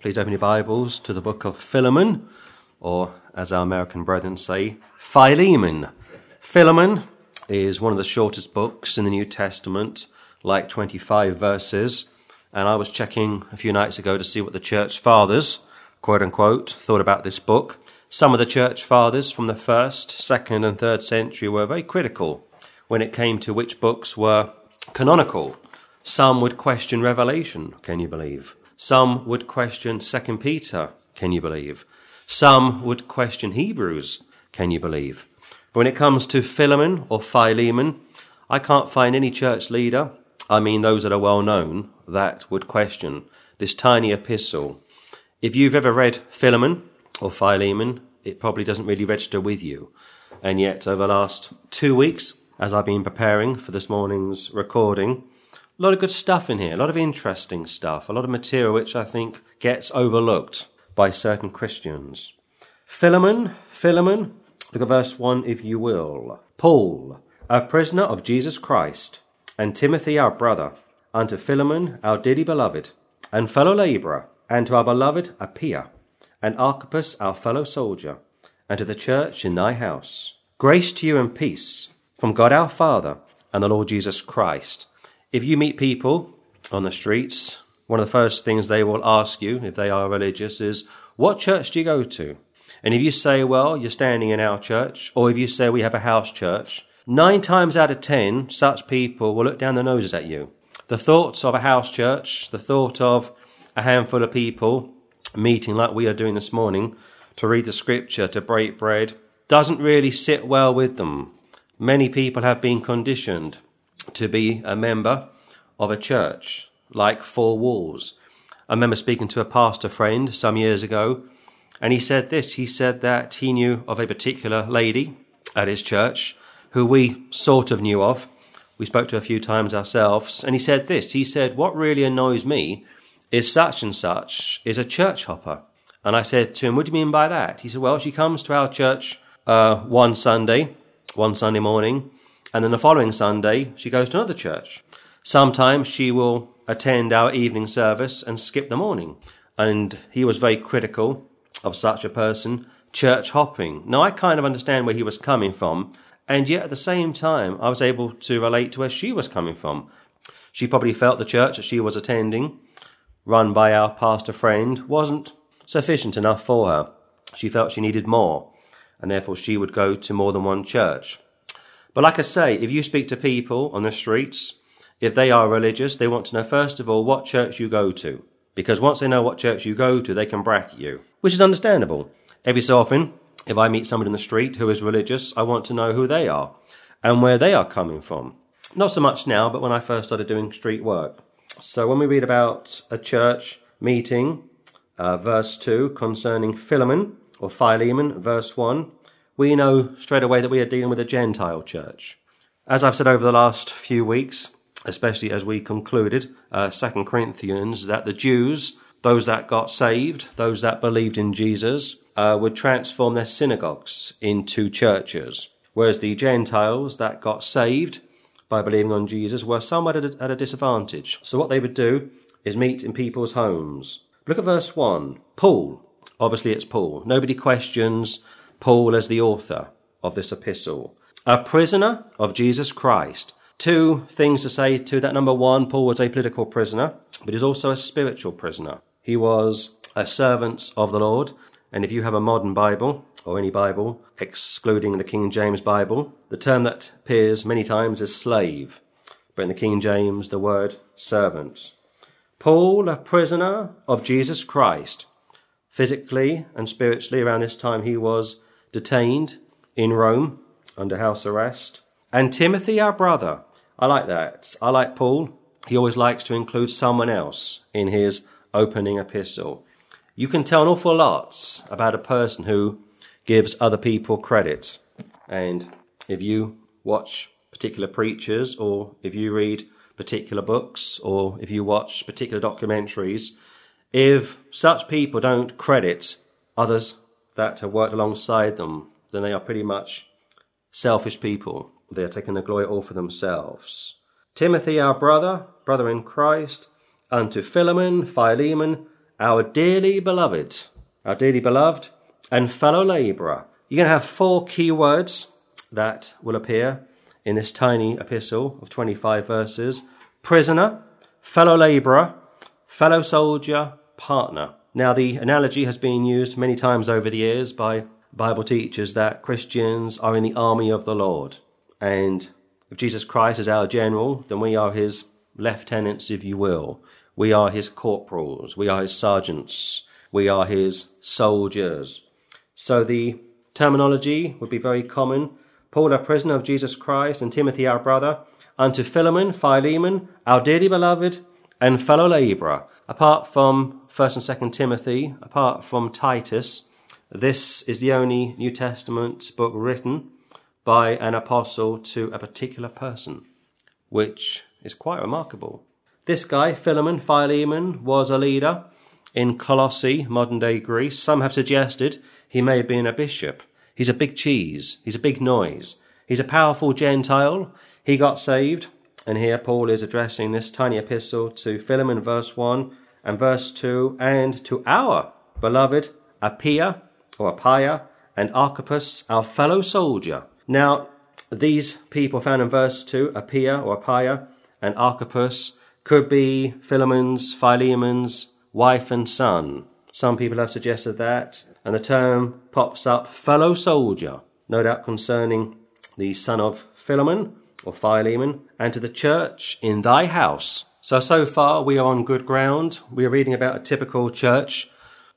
Please open your Bibles to the book of Philemon, or as our American brethren say, Philemon. Philemon is one of the shortest books in the New Testament, like 25 verses. And I was checking a few nights ago to see what the church fathers, quote unquote, thought about this book. Some of the church fathers from the first, second, and third century were very critical when it came to which books were canonical. Some would question Revelation, can you believe? Some would question 2 Peter, can you believe? Some would question Hebrews, can you believe? But when it comes to Philemon or Philemon, I can't find any church leader, I mean those that are well known, that would question this tiny epistle. If you've ever read Philemon or Philemon, it probably doesn't really register with you. And yet, over the last two weeks, as I've been preparing for this morning's recording, a lot of good stuff in here, a lot of interesting stuff, a lot of material which I think gets overlooked by certain Christians. Philemon, Philemon, look at verse 1 if you will. Paul, a prisoner of Jesus Christ, and Timothy our brother, unto Philemon our dearly beloved, and fellow labourer, and to our beloved Apphia, and Archippus our fellow soldier, and to the church in thy house. Grace to you and peace from God our Father and the Lord Jesus Christ. If you meet people on the streets, one of the first things they will ask you, if they are religious, is, What church do you go to? And if you say, Well, you're standing in our church, or if you say, We have a house church, nine times out of ten, such people will look down their noses at you. The thoughts of a house church, the thought of a handful of people meeting like we are doing this morning to read the scripture, to break bread, doesn't really sit well with them. Many people have been conditioned to be a member of a church, like four walls. I remember speaking to a pastor friend some years ago, and he said this. He said that he knew of a particular lady at his church who we sort of knew of. We spoke to a few times ourselves, and he said this. He said, What really annoys me is such and such is a church hopper. And I said to him, What do you mean by that? He said, Well, she comes to our church uh, one Sunday, one Sunday morning, and then the following Sunday, she goes to another church. Sometimes she will attend our evening service and skip the morning. And he was very critical of such a person, church hopping. Now, I kind of understand where he was coming from, and yet at the same time, I was able to relate to where she was coming from. She probably felt the church that she was attending, run by our pastor friend, wasn't sufficient enough for her. She felt she needed more, and therefore she would go to more than one church. But like I say, if you speak to people on the streets, if they are religious, they want to know first of all what church you go to. Because once they know what church you go to, they can bracket you, which is understandable. Every so often, if I meet somebody in the street who is religious, I want to know who they are and where they are coming from. Not so much now, but when I first started doing street work. So when we read about a church meeting, uh, verse 2, concerning Philemon or Philemon, verse 1, we know straight away that we are dealing with a Gentile church. As I've said over the last few weeks, especially as we concluded uh, 2 Corinthians, that the Jews, those that got saved, those that believed in Jesus, uh, would transform their synagogues into churches, whereas the Gentiles that got saved by believing on Jesus were somewhat at a, at a disadvantage. So what they would do is meet in people's homes. Look at verse 1. Paul. Obviously, it's Paul. Nobody questions Paul as the author of this epistle. A prisoner of Jesus Christ. Two things to say to that. Number one, Paul was a political prisoner, but he's also a spiritual prisoner. He was a servant of the Lord. And if you have a modern Bible, or any Bible, excluding the King James Bible, the term that appears many times is slave, but in the King James, the word servant. Paul, a prisoner of Jesus Christ. Physically and spiritually, around this time, he was detained in Rome under house arrest. And Timothy, our brother. I like that. I like Paul. He always likes to include someone else in his opening epistle. You can tell an awful lot about a person who gives other people credit. And if you watch particular preachers, or if you read particular books, or if you watch particular documentaries, if such people don't credit others that have worked alongside them, then they are pretty much selfish people. They are taking the glory all for themselves. Timothy, our brother, brother in Christ, unto Philemon, Philemon, our dearly beloved, our dearly beloved and fellow labourer. You're going to have four key words that will appear in this tiny epistle of 25 verses prisoner, fellow labourer, fellow soldier, partner. Now, the analogy has been used many times over the years by Bible teachers that Christians are in the army of the Lord. And if Jesus Christ is our general, then we are his lieutenants, if you will. We are his corporals. We are his sergeants. We are his soldiers. So the terminology would be very common. Paul, a prisoner of Jesus Christ, and Timothy, our brother, unto Philemon, Philemon, our dearly beloved, and fellow labourer. Apart from 1st and 2nd Timothy, apart from Titus, this is the only New Testament book written by an apostle to a particular person, which is quite remarkable. This guy, Philemon, Philemon, was a leader in Colossae, modern day Greece. Some have suggested he may have been a bishop. He's a big cheese. He's a big noise. He's a powerful Gentile. He got saved. And here Paul is addressing this tiny epistle to Philemon, verse 1 and verse 2, and to our beloved Apphia, or Apphia, and Archippus, our fellow soldier. Now, these people found in verse 2, Apphia or Apphia, and Archippus, could be Philemon's, Philemon's wife and son. Some people have suggested that, and the term pops up fellow soldier, no doubt concerning the son of Philemon or Philemon, and to the church in thy house. So, so far we are on good ground. We are reading about a typical church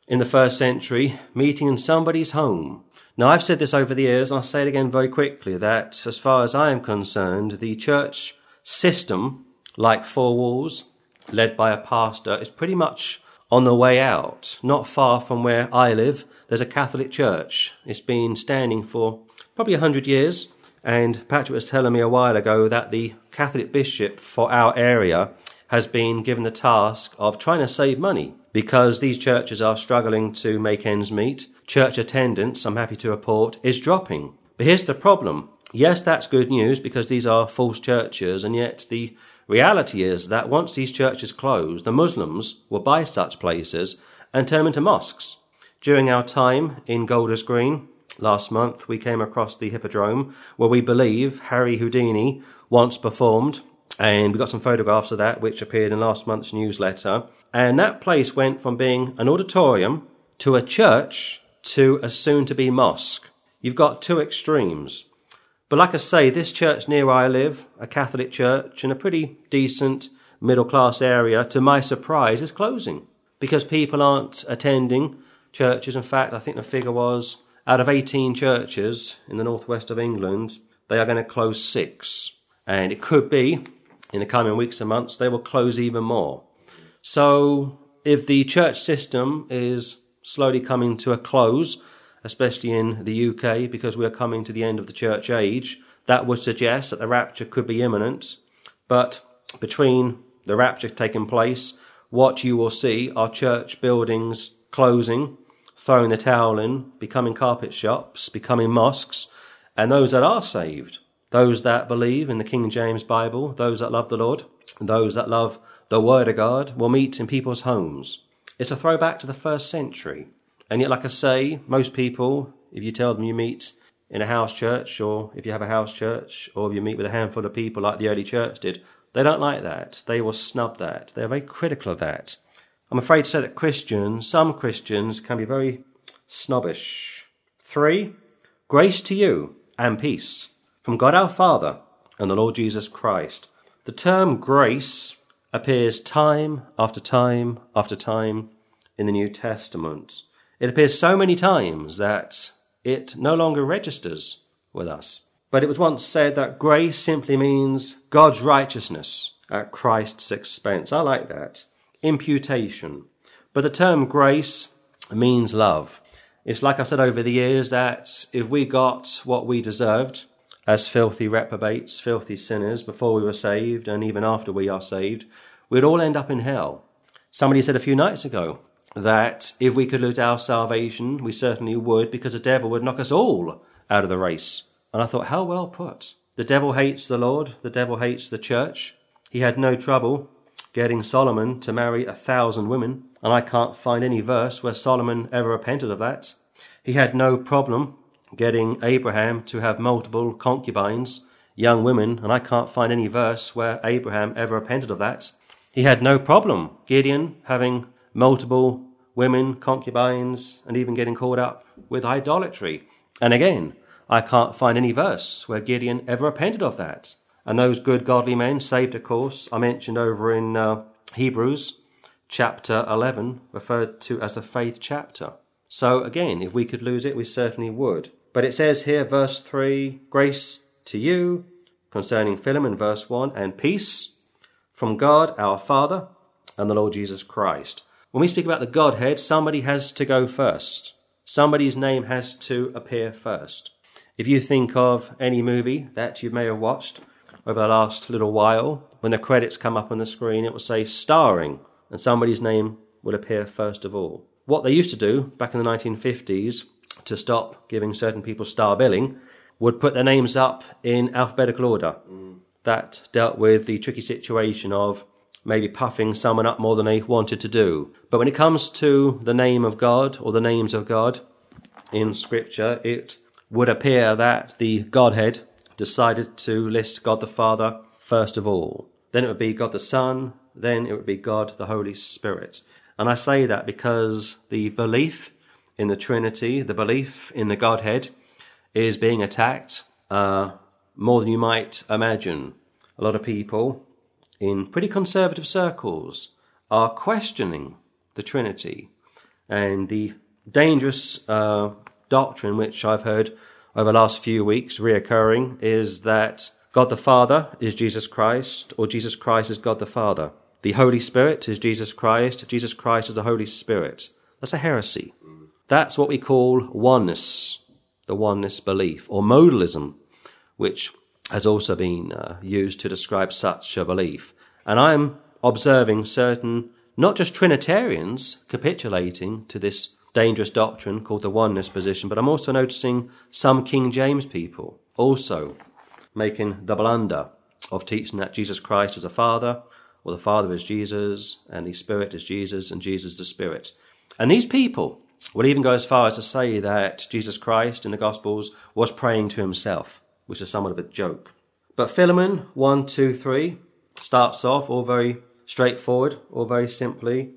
in the first century, meeting in somebody's home. Now, I've said this over the years, and I'll say it again very quickly that as far as I am concerned, the church system, like four walls, led by a pastor, is pretty much on the way out. Not far from where I live, there's a Catholic church. It's been standing for probably a hundred years. And Patrick was telling me a while ago that the Catholic bishop for our area has been given the task of trying to save money because these churches are struggling to make ends meet. Church attendance, I'm happy to report, is dropping. But here's the problem. Yes, that's good news because these are false churches, and yet the reality is that once these churches close, the Muslims will buy such places and turn them into mosques. During our time in Golders Green last month, we came across the Hippodrome where we believe Harry Houdini once performed and we got some photographs of that, which appeared in last month's newsletter. And that place went from being an auditorium to a church to a soon to be mosque. You've got two extremes. But like I say, this church near where I live, a Catholic church in a pretty decent middle class area, to my surprise, is closing because people aren't attending churches. In fact, I think the figure was out of 18 churches in the northwest of England, they are going to close six. And it could be in the coming weeks and months, they will close even more. So, if the church system is slowly coming to a close, especially in the UK, because we are coming to the end of the church age, that would suggest that the rapture could be imminent. But between the rapture taking place, what you will see are church buildings closing, throwing the towel in, becoming carpet shops, becoming mosques, and those that are saved those that believe in the King James Bible, those that love the Lord, those that love the Word of God, will meet in people's homes. It's a throwback to the first century. And yet, like I say, most people, if you tell them you meet in a house church, or if you have a house church, or if you meet with a handful of people like the early church did, they don't like that. They will snub that. They're very critical of that. I'm afraid to say that Christians, some Christians, can be very snobbish. Three, grace to you and peace from God our Father and the Lord Jesus Christ. The term grace appears time after time after time in the New Testament. It appears so many times that it no longer registers with us. But it was once said that grace simply means God's righteousness at Christ's expense. I like that. Imputation. But the term grace means love. It's like I said over the years that if we got what we deserved, as filthy reprobates, filthy sinners before we were saved and even after we are saved, we'd all end up in hell. Somebody said a few nights ago that if we could lose our salvation, we certainly would because the devil would knock us all out of the race. And I thought, how well put. The devil hates the Lord, the devil hates the church. He had no trouble getting Solomon to marry a thousand women, and I can't find any verse where Solomon ever repented of that. He had no problem getting Abraham to have multiple concubines, young women, and I can't find any verse where Abraham ever repented of that. He had no problem, Gideon, having multiple women, concubines, and even getting caught up with idolatry. And again, I can't find any verse where Gideon ever repented of that. And those good godly men, saved of course, I mentioned over in uh, Hebrews chapter 11, referred to as the faith chapter. So again, if we could lose it, we certainly would. But it says here, verse 3 grace to you concerning Philemon, verse 1, and peace from God our Father and the Lord Jesus Christ. When we speak about the Godhead, somebody has to go first. Somebody's name has to appear first. If you think of any movie that you may have watched over the last little while, when the credits come up on the screen, it will say starring, and somebody's name will appear first of all. What they used to do back in the 1950s to stop giving certain people star billing would put their names up in alphabetical order. Mm. That dealt with the tricky situation of maybe puffing someone up more than they wanted to do. But when it comes to the name of God or the names of God in Scripture, it would appear that the Godhead decided to list God the Father first of all. Then it would be God the Son, then it would be God the Holy Spirit. And I say that because the belief in the Trinity, the belief in the Godhead, is being attacked uh, more than you might imagine. A lot of people in pretty conservative circles are questioning the Trinity and the dangerous uh, doctrine which I've heard over the last few weeks reoccurring is that God the Father is Jesus Christ or Jesus Christ is God the Father. The Holy Spirit is Jesus Christ, Jesus Christ is the Holy Spirit. That's a heresy. That's what we call oneness, the oneness belief, or modalism, which has also been uh, used to describe such a belief. And I'm observing certain, not just Trinitarians capitulating to this dangerous doctrine called the oneness position, but I'm also noticing some King James people also making the blunder of teaching that Jesus Christ is a Father, or the Father is Jesus, and the Spirit is Jesus, and Jesus the Spirit. And these people will even go as far as to say that Jesus Christ in the Gospels was praying to himself, which is somewhat of a joke. But Philemon 1, 2, 3 starts off all very straightforward, all very simply,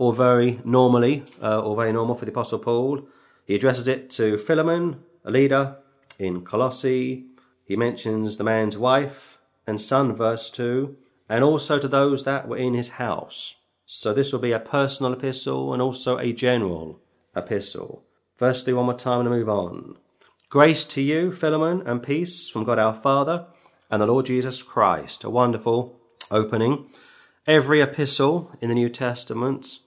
or very normally, uh, or very normal for the Apostle Paul. He addresses it to Philemon, a leader in Colossae. He mentions the man's wife and son, verse 2, and also to those that were in his house. So this will be a personal epistle and also a general epistle. Firstly, one more time and move on. Grace to you, Philemon, and peace from God our Father and the Lord Jesus Christ. A wonderful opening. Every epistle in the New Testament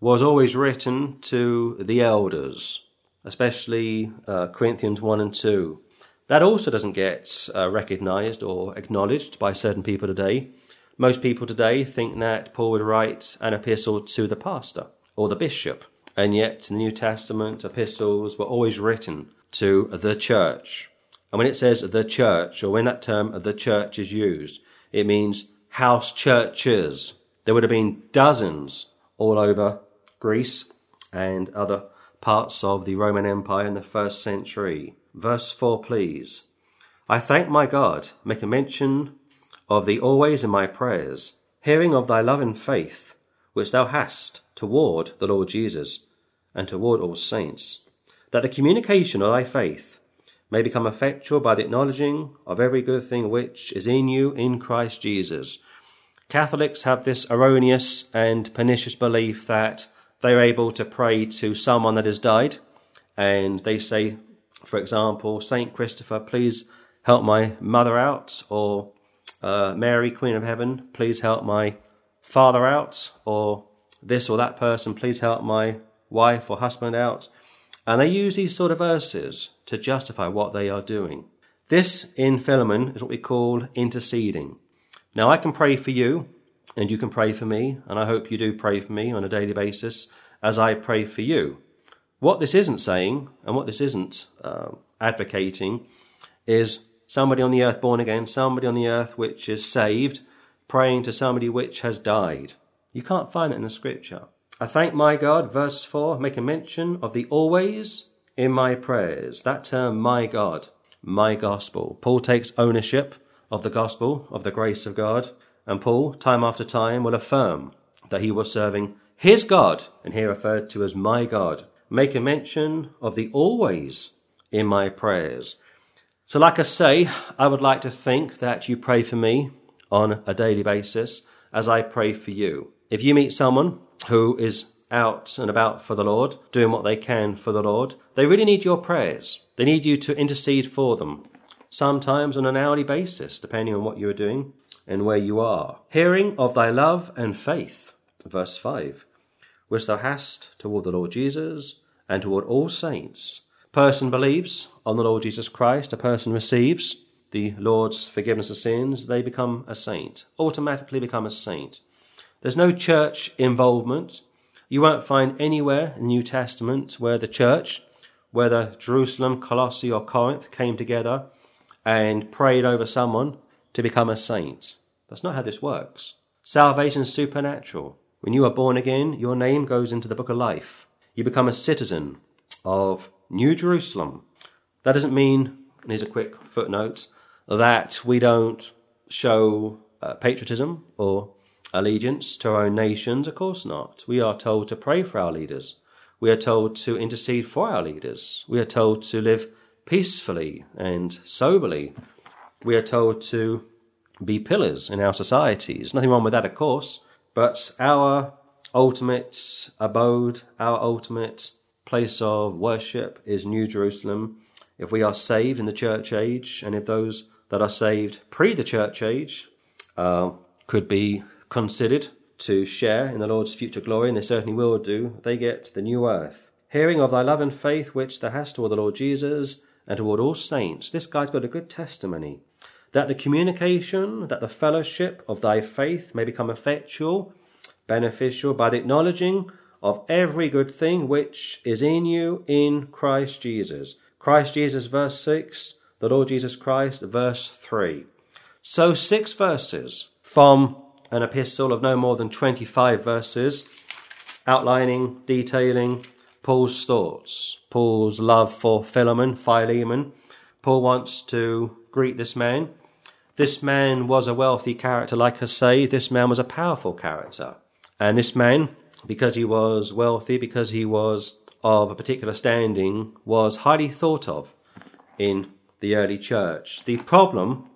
was always written to the elders, especially uh, Corinthians 1 and 2. That also doesn't get uh, recognized or acknowledged by certain people today. Most people today think that Paul would write an epistle to the pastor or the bishop and yet in the New Testament, epistles were always written to the church. And when it says the church, or when that term the church is used, it means house churches. There would have been dozens all over Greece and other parts of the Roman Empire in the first century. Verse 4, please. I thank my God, make a mention of thee always in my prayers, hearing of thy love and faith, which thou hast toward the Lord Jesus and toward all saints, that the communication of thy faith may become effectual by the acknowledging of every good thing which is in you in Christ Jesus. Catholics have this erroneous and pernicious belief that they're able to pray to someone that has died, and they say, for example, Saint Christopher, please help my mother out, or uh, Mary, Queen of Heaven, please help my father out, or this or that person, please help my wife or husband out, and they use these sort of verses to justify what they are doing. This in Philemon is what we call interceding. Now, I can pray for you, and you can pray for me, and I hope you do pray for me on a daily basis as I pray for you. What this isn't saying, and what this isn't uh, advocating, is somebody on the earth born again, somebody on thee earth which is saved, praying to somebody which has died. You can't find it in the scripture. I thank my God, verse 4, make a mention of the always in my prayers. That term, my God, my gospel. Paul takes ownership of the gospel, of the grace of God, and Paul, time after time, will affirm that he was serving his God, and here referred to as my God. Make a mention of thee always in my prayers. So, like I say, I would like to think that you pray for me on a daily basis as I pray for you. If you meet someone who is out and about for the Lord, doing what they can for the Lord, they really need your prayers. They need you to intercede for them, sometimes on an hourly basis, depending on what you are doing and where you are. Hearing of thy love and faith, verse 5, which thou hast toward the Lord Jesus and toward all saints. Person believes on the Lord Jesus Christ, a person receives the Lord's forgiveness of sins, they become a saint, automatically become a saint. There's no church involvement. You won't find anywhere in the New Testament where the church, whether Jerusalem, Colossae, or Corinth, came together and prayed over someone to become a saint. That's not how this works. Salvation is supernatural. When you are born again, your name goes into the book of life. You become a citizen of New Jerusalem. That doesn't mean, and here's a quick footnote, that we don't show uh, patriotism or allegiance to our own nations? Of course not. We are told to pray for our leaders. We are told to intercede for our leaders. We are told to live peacefully and soberly. We are told to be pillars in our societies. Nothing wrong with that, of course, but our ultimate abode, our ultimate place of worship is New Jerusalem. If we are saved in the church age, and if those that are saved pre the church age uh, could be considered to share in the Lord's future glory, and they certainly will do, they get the new earth. Hearing of thy love and faith which thou hast toward the Lord Jesus and toward all saints, this guy's got a good testimony. That the communication, that the fellowship of thy faith may become effectual, beneficial, by the acknowledging of every good thing which is in you in Christ Jesus. Christ Jesus, verse 6, the Lord Jesus Christ, verse 3. So, six verses from an epistle of no more than 25 verses, outlining, detailing Paul's thoughts, Paul's love for Philemon, Philemon. Paul wants to greet this man. This man was a wealthy character, like I say. This man was a powerful character. And this man, because he was wealthy, because he was of a particular standing, was highly thought of in the early church. The problem,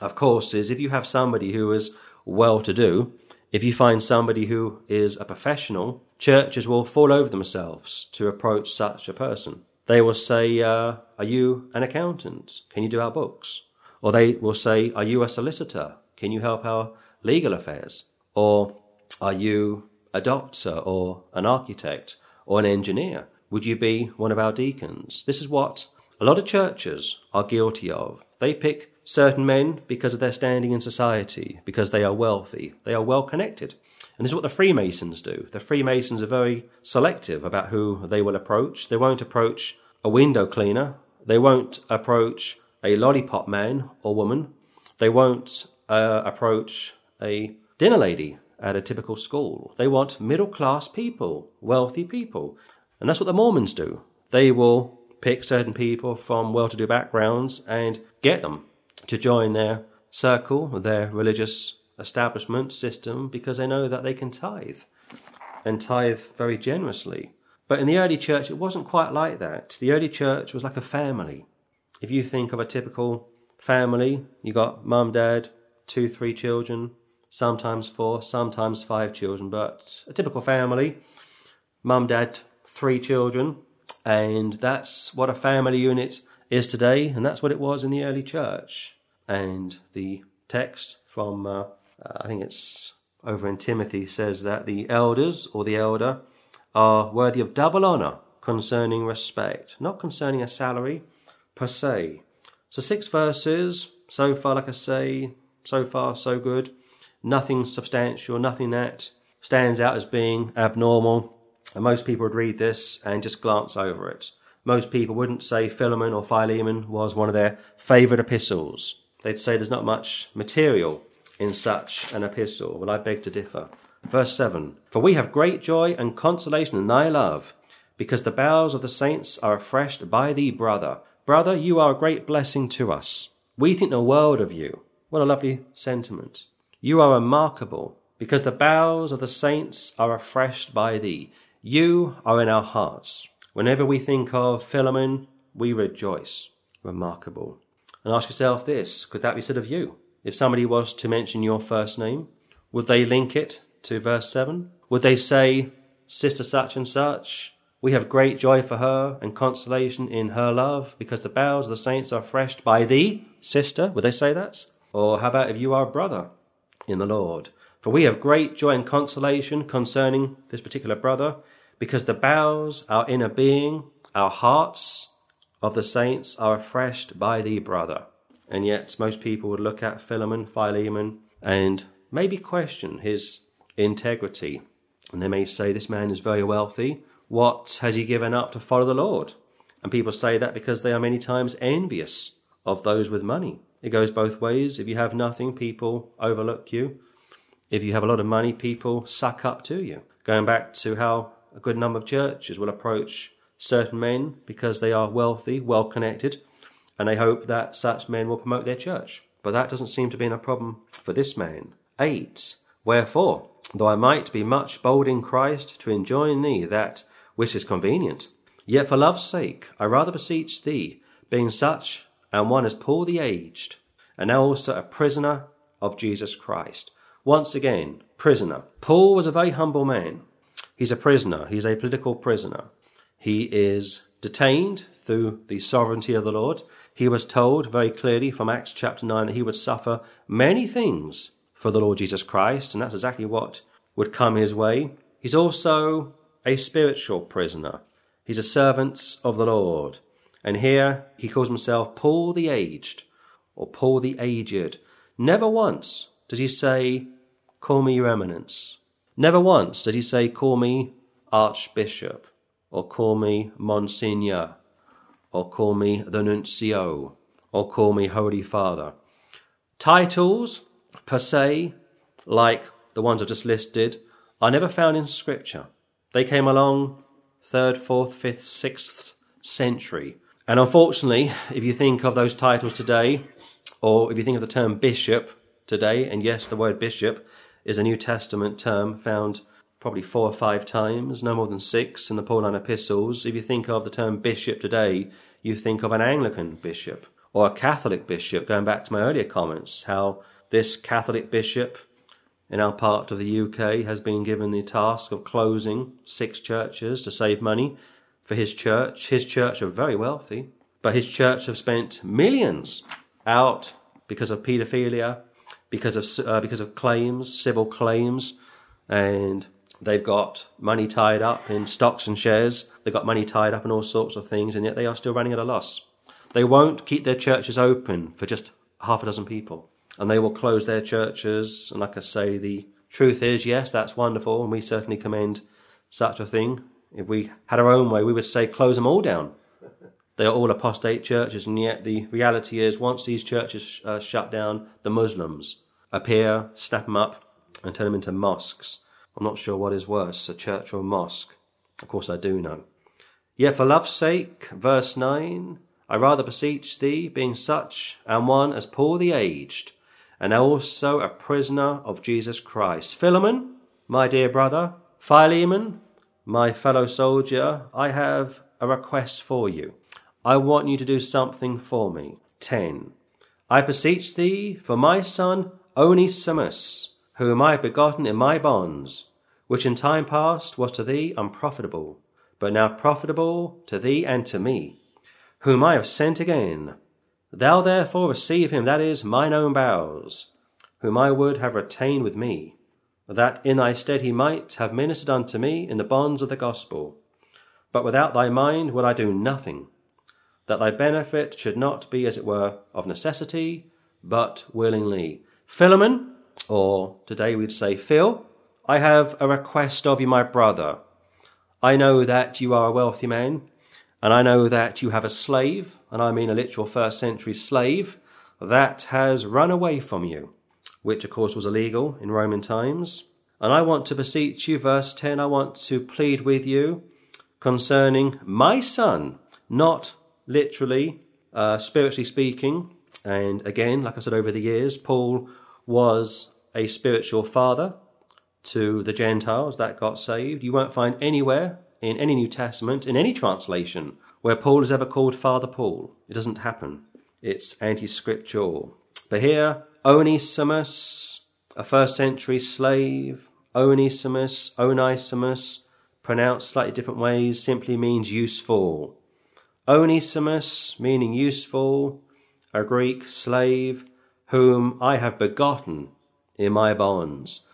of course, is if you have somebody who is well to do, if you find somebody who is a professional, churches will fall over themselves to approach such a person. They will say, uh, Are you an accountant? Can you do our books? Or they will say, Are you a solicitor? Can you help our legal affairs? Or are you a doctor or an architect or an engineer? Would you be one of our deacons? This is what a lot of churches are guilty of. They pick certain men because of their standing in society, because they are wealthy, they are well connected. And this is what the Freemasons do. The Freemasons are very selective about who they will approach. They won't approach a window cleaner, they won't approach a lollipop man or woman, they won't uh, approach a dinner lady at a typical school. They want middle class people, wealthy people. And that's what the Mormons do. They will pick certain people from well to do backgrounds and get them to join their circle, their religious establishment system, because they know that they can tithe and tithe very generously. But in the early church, it wasn't quite like that. The early church was like a family. If you think of a typical family, you got mum, dad, two, three children, sometimes four, sometimes five children, but a typical family, mum, dad, three children, and that's what a family unit is today, and that's what it was in the early church. And the text from, uh, I think it's over in Timothy, says that the elders or the elder are worthy of double honour concerning respect, not concerning a salary per se. So, six verses, so far, like I say, so far, so good. Nothing substantial, nothing that stands out as being abnormal. And most people would read this and just glance over it most people wouldn't say Philemon or Philemon was one of their favourite epistles. They'd say there's not much material in such an epistle? Well, I beg to differ. Verse 7 For we have great joy and consolation in thy love, because the bowels of the saints are refreshed by thee, brother. Brother, you are a great blessing to us. We think the world of you. What a lovely sentiment. You are remarkable, because the bowels of the saints are refreshed by thee. You are in our hearts. Whenever we think of Philemon, we rejoice. Remarkable. And ask yourself this could that be said of you? If somebody was to mention your first name, would they link it to verse 7? Would they say, Sister such and such, we have great joy for her and consolation in her love because the bowels of the saints are refreshed by thee, sister? Would they say that? Or how about if you are a brother in the Lord? For we have great joy and consolation concerning this particular brother because the bowels, our inner being, our hearts of the saints are refreshed by thee, brother. And yet, most people would look at Philemon, Philemon, and maybe question his integrity. And they may say, This man is very wealthy. What has he given up to follow the Lord? And people say that because they are many times envious of those with money. It goes both ways. If you have nothing, people overlook you. If you have a lot of money, people suck up to you. Going back to how a good number of churches will approach certain men because they are wealthy, well connected, and they hope that such men will promote their church. But that doesn't seem to be a problem for this man. 8. Wherefore, though I might be much bold in Christ to enjoin thee that which is convenient, yet for love's sake I rather beseech thee, being such and one as Paul the aged, and now also a prisoner of Jesus Christ. Once again, prisoner. Paul was a very humble man. He's a prisoner. He's a political prisoner. He is detained through the sovereignty of the Lord. He was told very clearly from Acts chapter 9 that he would suffer many things for the Lord Jesus Christ, and that's exactly what would come his way. He's also a spiritual prisoner. He's a servant of the Lord. And here he calls himself Paul the Aged or Paul the Aged. Never once does he say, Call me your eminence. Never once did he say, Call me Archbishop or call me Monsignor or call me the Nuncio or call me Holy Father. Titles per se, like the ones I've just listed, are never found in Scripture. They came along third, fourth, fifth, sixth century. And unfortunately, if you think of those titles today, or if you think of the term bishop today, and yes, the word bishop is a New Testament term found probably four or five times, no more than six in the Pauline epistles. If you think of the term bishop today, you think of an Anglican bishop or a Catholic bishop, going back to my earlier comments, how this Catholic bishop in our part of the UK has been given the task of closing six churches to save money for his church. His church are very wealthy, but his church have spent millions out because of paedophilia, because of uh, because of claims, civil claims, and they've got money tied up in stocks and shares. They've got money tied up in all sorts of things, and yet they are still running at a loss. They won't keep their churches open for just half a dozen people and they will close their churches. And like I say, the truth is, yes, that's wonderful, and we certainly commend such a thing. If we had our own way, we would say close them all down. They are all apostate churches, and yet the reality is, once these churches uh, shut down, the Muslims appear, snap them up, and turn them into mosques. I'm not sure what is worse, a church or a mosque. Of course, I do know. Yet for love's sake, verse 9, I rather beseech thee, being such and one as Paul the aged, and also a prisoner of Jesus Christ. Philemon, my dear brother, Philemon, my fellow soldier, I have a request for you. I want you to do something for me. 10. I beseech thee for my son Onesimus, whom I have begotten in my bonds, which in time past was to thee unprofitable, but now profitable to thee and to me, whom I have sent again Thou therefore receive him, that is, mine own bowels, whom I would have retained with me, that in thy stead he might have ministered unto me in the bonds of the gospel. But without thy mind would I do nothing, that thy benefit should not be, as it were, of necessity, but willingly. Philemon, or today we'd say Phil, I have a request of you, my brother. I know that you are a wealthy man, and I know that you have a slave, and I mean a literal first century slave, that has run away from you. which of course was illegal in Roman times. And I want to beseech you, verse 10, I want to plead with you concerning my son, not literally, uh, spiritually speaking. And again, like I said over the years, Paul was a spiritual father to the Gentiles that got saved. You won't find anywhere in any New Testament, in any translation, where Paul is ever called Father Paul. It doesn't happen. It's anti scriptural. But here, Onesimus, a first century slave, Onesimus, Onesimus, pronounced slightly different ways, simply means useful. Onesimus, meaning useful, a Greek slave, whom I have begotten in my bonds.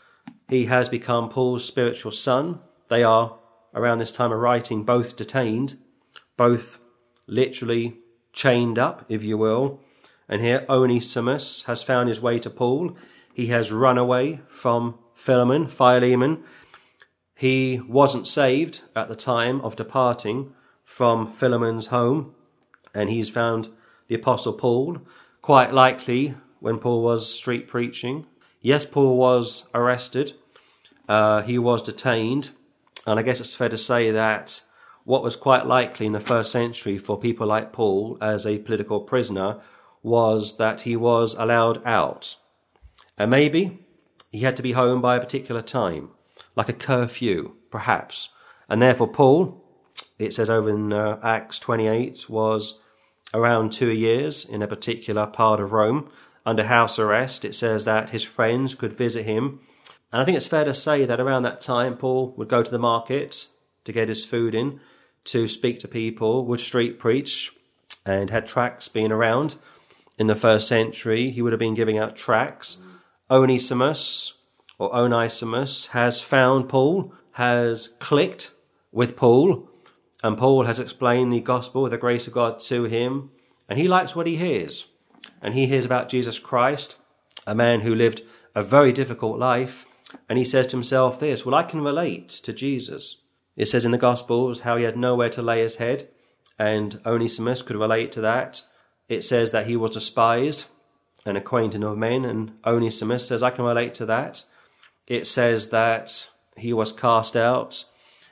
He has become Paul's spiritual son. They are, around this time of writing, both detained, both literally chained up, if you will. And here Onesimus has found his way to Paul. He has run away from Philemon, Philemon. He wasn't saved at the time of departing from Philemon's home, and he's found the Apostle Paul, quite likely when Paul was street preaching. Yes, Paul was arrested, uh, he was detained, and I guess it's fair to say that what was quite likely in the first century for people like Paul as a political prisoner was that he was allowed out. And maybe he had to be home by a particular time, like a curfew, perhaps. And therefore, Paul, it says over in uh, Acts 28, was around two years in a particular part of Rome under house arrest. It says that his friends could visit him. And I think it's fair to say that around that time, Paul would go to the market to get his food in, to speak to people, would street preach, and had tracts being around. In the first century, he would have been giving out tracts. Onesimus, or Onesimus, has found Paul, has clicked with Paul, and Paul has explained the gospel, the grace of God to him, and he likes what he hears and he hears about Jesus Christ, a man who lived a very difficult life, and he says to himself this Well, I can relate to Jesus. It says in the Gospels how he had nowhere to lay his head, and Onesimus could relate to that. It says that he was despised and acquainted of men, and Onesimus says, I can relate to that. It says that he was cast out.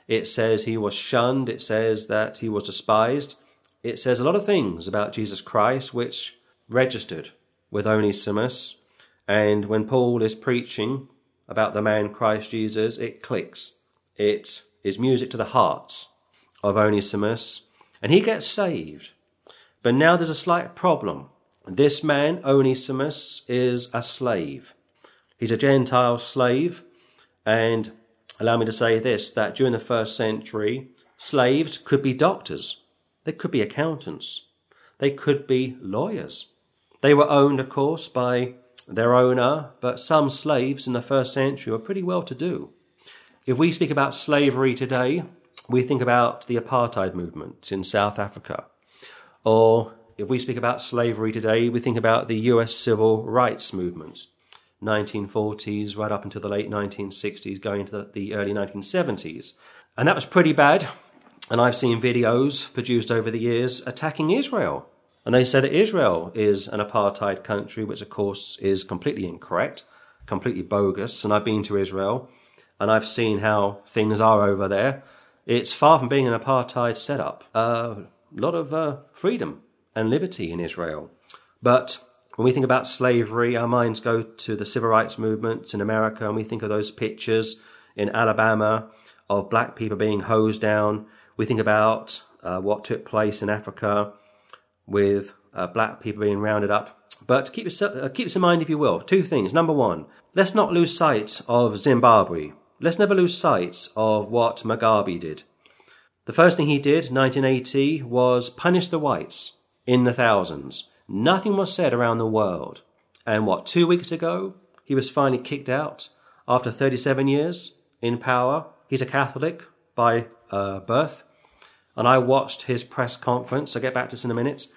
It says he was shunned. It says that he was despised. It says a lot of things about Jesus Christ which registered with Onesimus. And when Paul is preaching about the man Christ Jesus, it clicks. It is music to the heart of Onesimus, and he gets saved. But now there's a slight problem. This man, Onesimus, is a slave. He's a Gentile slave, and allow me to say this that during the first century, slaves could be doctors, they could be accountants, they could be lawyers, they were owned, of course, by their owner, but some slaves in the first century were pretty well to do. If we speak about slavery today, we think about the apartheid movement in South Africa. Or if we speak about slavery today, we think about the US civil rights movement, 1940s right up until the late 1960s, going into the, the early 1970s. And that was pretty bad. And I've seen videos produced over the years attacking Israel and they say that Israel is an apartheid country, which of course is completely incorrect, completely bogus. And I've been to Israel and I've seen how things are over there. It's far from being an apartheid setup. A uh, lot of uh, freedom and liberty in Israel. But when we think about slavery, our minds go to the civil rights movements in America, and we think of those pictures in Alabama of black people being hosed down. We think about uh, what took place in Africa with uh, black people being rounded up. But keep this, uh, keep this in mind, if you will. Two things. Number one, let's not lose sight of Zimbabwe. Let's never lose sight of what Mugabe did. The first thing he did, 1980, was punish the whites in the thousands. Nothing was said around the world. And what, two weeks ago, he was finally kicked out after 37 years in power. He's a Catholic by uh, birth. And I watched his press conference. I'll get back to this in a minute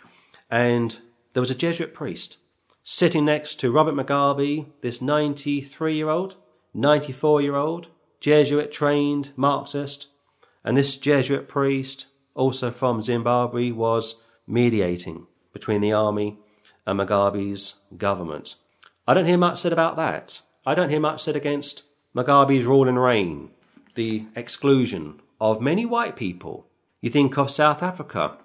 and there was a Jesuit priest sitting next to Robert Mugabe, this 93 year old, 94 year old, Jesuit trained Marxist, and this Jesuit priest, also from Zimbabwe, was mediating between the army and Mugabe's government. I don't hear much said about that. I don't hear much said against Mugabe's rule and reign, the exclusion of many white people. You think of South Africa.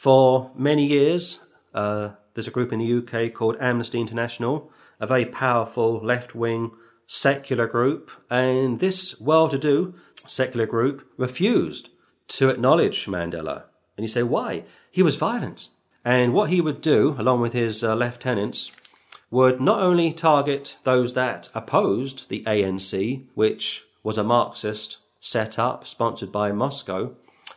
For many years, uh, there's a group in the UK called Amnesty International, a very powerful left wing secular group, and this well to do secular group refused to acknowledge Mandela. And you say, why? He was violent. And what he would do, along with his uh, lieutenants, would not only target those that opposed the ANC, which was a Marxist set up sponsored by Moscow,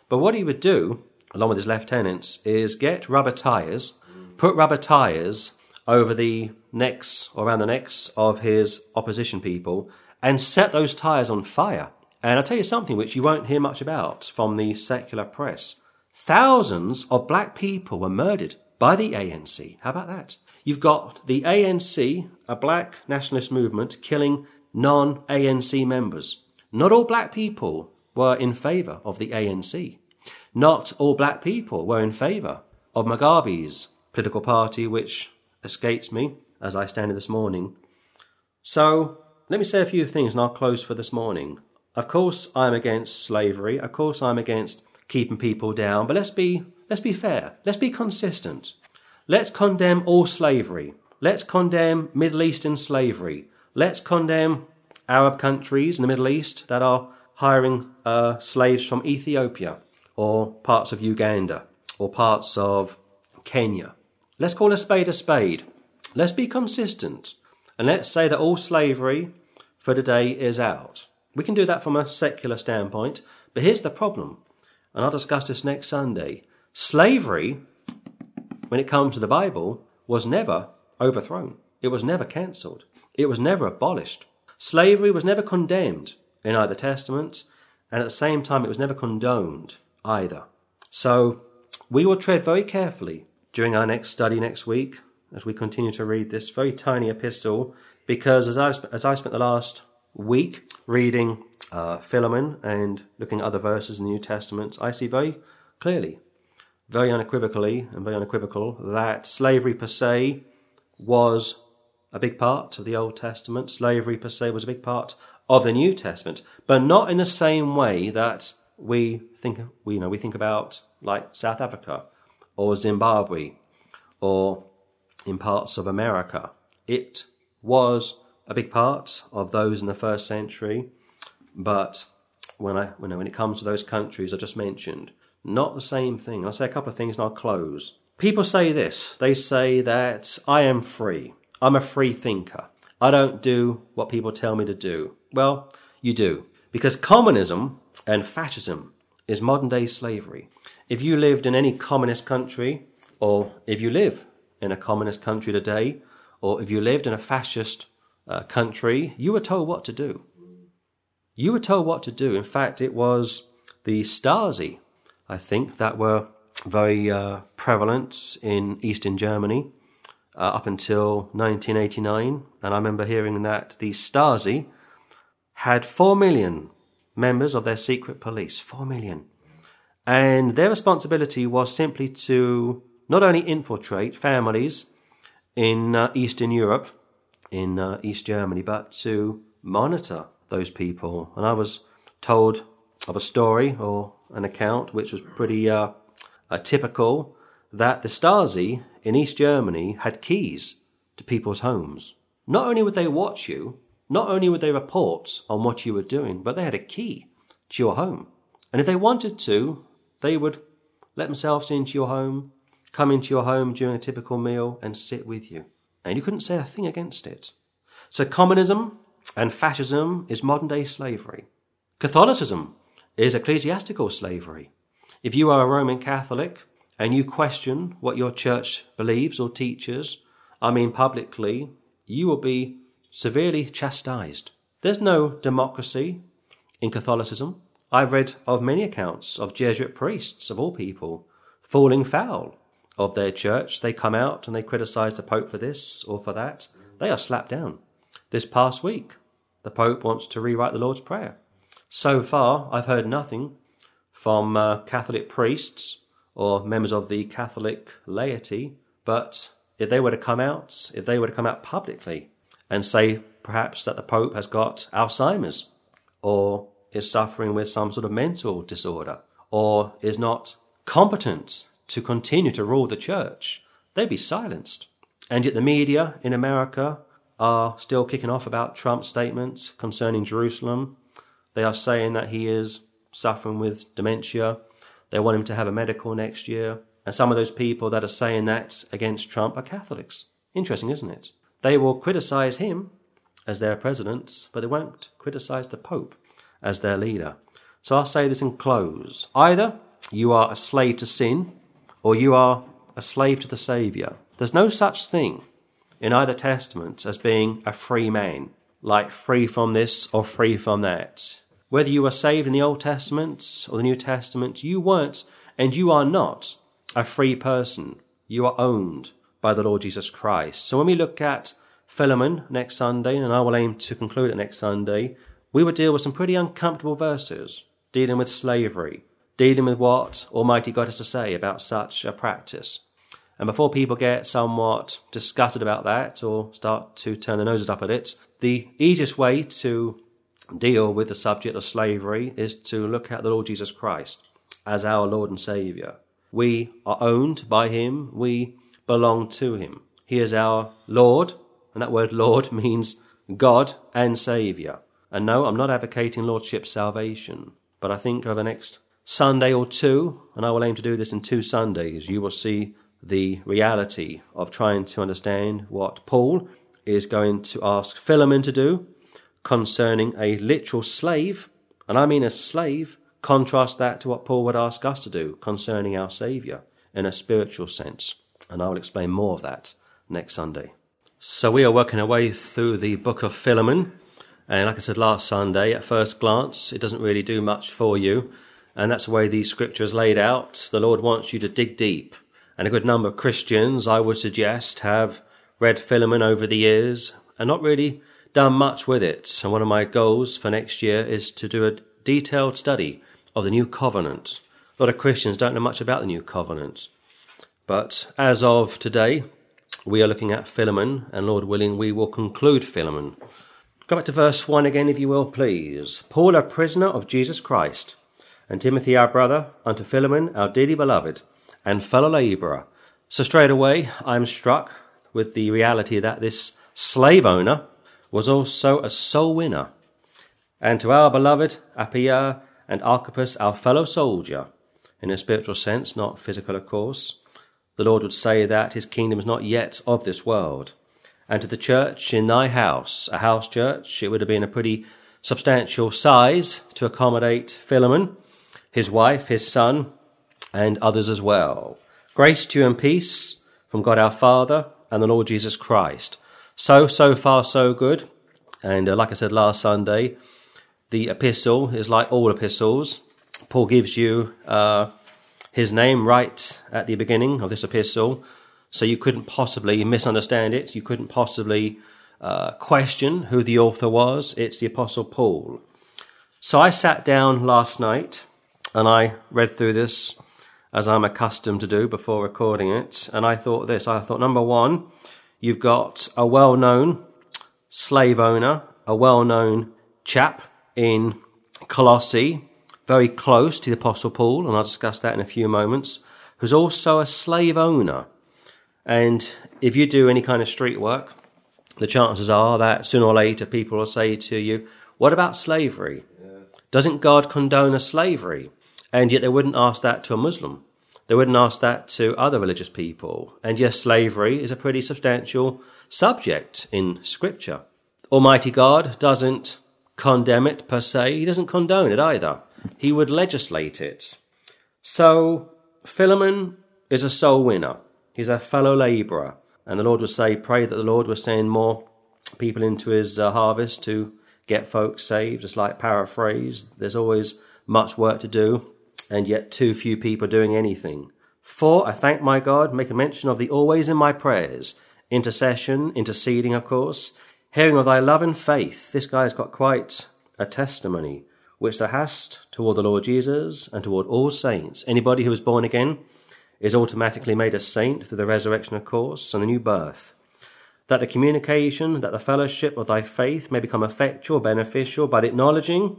but what he would do, along with his lieutenants, is get rubber tyres, put rubber tyres over the necks or around the necks of his opposition people and set those tyres on fire. And I'll tell you something which you won't hear much about from the secular press. Thousands of black people were murdered by the ANC. How about that? You've got the ANC, a black nationalist movement, killing non ANC members. Not all black people were in favour of the ANC. Not all black people were in favour of Mugabe's political party, which escapes me as I stand here this morning. So, let me say a few things and I'll close for this morning. Of course, I'm against slavery. Of course, I'm against keeping people down. But let's be let's be fair. Let's be consistent. Let's condemn all slavery. Let's condemn Middle Eastern slavery. Let's condemn Arab countries in the Middle East that are hiring uh, slaves from Ethiopia or parts of Uganda or parts of Kenya. Let's call a spade a spade. Let's be consistent. And let's say that all slavery for today is out. We can do that from a secular standpoint, but here's the problem, and I'll discuss this next Sunday. Slavery, when it comes to the Bible, was never overthrown. It was never cancelled. It was never abolished. Slavery was never condemned in either testament, and at the same time, it was never condoned either. So we will tread very carefully during our next study next week as we continue to read this very tiny epistle, because as I've, as I spent the last week reading uh, Philemon and looking at other verses in the New Testament, I see very clearly, very unequivocally, and very unequivocal that slavery per se was a big part of the Old Testament. Slavery per se was a big part of the New Testament, but not in the same way that we think we you know we think about like South Africa or Zimbabwe or in parts of America. It was a big part of those in the first century, but when I when, when it comes to those countries I just mentioned, not the same thing. I'll say a couple of things and I'll close. People say this. They say that I am free. I'm a free thinker. I don't do what people tell me to do. Well, you do. Because communism and fascism is modern day slavery. If you lived in any communist country, or if you live in a communist country today, or if you lived in a fascist uh, country, you were told what to do. You were told what to do. In fact, it was the Stasi, I think, that were very uh, prevalent in Eastern Germany uh, up until 1989. And I remember hearing that the Stasi had 4 million members of their secret police. 4 million. And their responsibility was simply to not only infiltrate families in uh, Eastern Europe, in uh, East Germany, but to monitor those people. And I was told of a story or an account which was pretty uh, typical that the Stasi in East Germany had keys to people's homes. Not only would they watch you, not only would they report on what you were doing, but they had a key to your home. And if they wanted to, they would let themselves into your home, come into your home during a typical meal, and sit with you. And you couldn't say a thing against it. So communism and fascism is modern day slavery. Catholicism is ecclesiastical slavery. If you are a Roman Catholic and you question what your church believes or teaches, I mean publicly, you will be severely chastised. There's no democracy in Catholicism. I've read of many accounts of Jesuit priests, of all people, falling foul of their church. They come out and they criticize the Pope for this or for that. They are slapped down. This past week, the Pope wants to rewrite the Lord's Prayer. So far, I've heard nothing from uh, Catholic priests or members of the Catholic laity, but if they were to come out, if they were to come out publicly and say perhaps that the Pope has got Alzheimer's or is suffering with some sort of mental disorder or is not competent to continue to rule the church, they'd be silenced. And yet the media in America are still kicking off about Trump's statements concerning Jerusalem. They are saying that he is suffering with dementia. They want him to have a medical next year. And some of those people that are saying that against Trump are Catholics. Interesting, isn't it? They will criticize him as their president, but they won't criticize the Pope as their leader. So I'll say this in close. Either you are a slave to sin, or you are a slave to the Saviour. There's no such thing in either testament as being a free man, like free from this or free from that. Whether you were saved in the Old Testament or the New Testament, you weren't and you are not a free person. You are owned by the Lord Jesus Christ. So when we look at Philemon next Sunday, and I will aim to conclude it next Sunday, we will deal with some pretty uncomfortable verses dealing with slavery, dealing with what Almighty God has to say about such a practice. And before people get somewhat disgusted about that or start to turn their noses up at it, the easiest way to deal with the subject of slavery is to look at the Lord Jesus Christ as our Lord and Saviour. We are owned by Him, we belong to Him. He is our Lord, and that word Lord means God and Saviour. And no, I'm not advocating Lordship salvation, but I think over the next Sunday or two, and I will aim to do this in two Sundays, you will see the reality of trying to understand what Paul is going to ask Philemon to do concerning a literal slave, and I mean a slave, contrast that to what Paul would ask us to do concerning our Saviour in a spiritual sense. And I will explain more of that next Sunday. So we are working our way through the book of Philemon. And like I said last Sunday, at first glance, it doesn't really do much for you. And that's the way the scripture is laid out. The Lord wants you to dig deep. And a good number of Christians, I would suggest, have read Philemon over the years and not really done much with it. And one of my goals for next year is to do a detailed study of the New Covenant. A lot of Christians don't know much about the New Covenant. But as of today, we are looking at Philemon, and Lord willing, we will conclude Philemon. Go back to verse 1 again, if you will, please. Paul, a prisoner of Jesus Christ, and Timothy, our brother, unto Philemon, our dearly beloved, and fellow labourer. So straight away, I'm struck with the reality that this slave owner was also a soul winner. And to our beloved Apphia and Archippus, our fellow soldier, in a spiritual sense, not physical, of course, the Lord would say that his kingdom is not yet of this world and to the church in thy house, a house church. It would have been a pretty substantial size to accommodate Philemon, his wife, his son, and others as well. Grace to you and peace from God our Father and the Lord Jesus Christ. So, so far, so good. And uh, like I said last Sunday, the epistle is like all epistles. Paul gives you uh, his name right at the beginning of this epistle so you couldn't possibly misunderstand it. You couldn't possibly uh, question who the author was. It's the Apostle Paul. So I sat down last night and I read through this as I'm accustomed to do before recording it. And I thought this I thought, number one, you've got a well known slave owner, a well known chap in Colossae, very close to the Apostle Paul, and I'll discuss that in a few moments, who's also a slave owner. And if you do any kind of street work, the chances are that sooner or later people will say to you, What about slavery? Doesn't God condone a slavery? And yet they wouldn't ask that to a Muslim. They wouldn't ask that to other religious people. And yes, slavery is a pretty substantial subject in Scripture. Almighty God doesn't condemn it per se, He doesn't condone it either. He would legislate it. So, Philemon is a soul winner. He's a fellow labourer. And the Lord would say, Pray that thee Lord will send more people into his uh, harvest to get folks saved. Just like paraphrase, there's always much work to do, and yet too few people doing anything. Four, I thank my God, make a mention of the always in my prayers, intercession, interceding, of course, hearing of thy love and faith. This guy's got quite a testimony, which thou hast toward the Lord Jesus and toward all saints. Anybody who is born again is automatically made a saint through the resurrection, of course, and the new birth. that the communication, that the fellowship of thy faith may become effectual, beneficial, by the acknowledging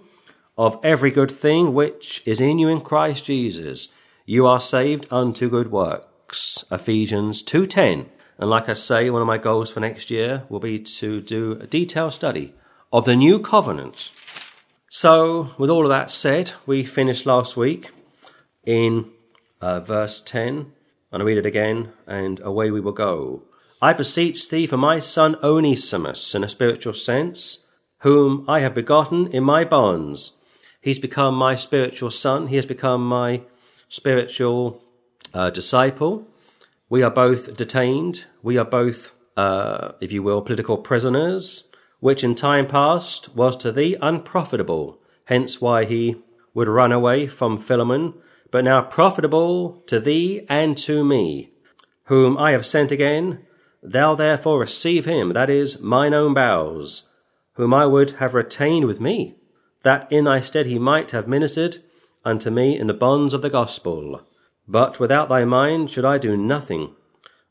of every good thing which is in you in Christ Jesus. You are saved unto good works. Ephesians 2.10. And like I say, one of my goals for next year will be to do a detailed study of the new covenant. So, with all of that said, we finished last week in uh, verse 10. And I read it again, and away we will go. I beseech thee for my son Onesimus, in a spiritual sense, whom I have begotten in my bonds. He's become my spiritual son. He has become my spiritual uh, disciple. We are both detained. We are both, uh, if you will, political prisoners, which in time past was to thee unprofitable. Hence why he would run away from Philemon, but now profitable to thee and to me, whom I have sent again Thou therefore receive him, that is, mine own bowels, whom I would have retained with me, that in thy stead he might have ministered unto me in the bonds of the gospel. But without thy mind should I do nothing,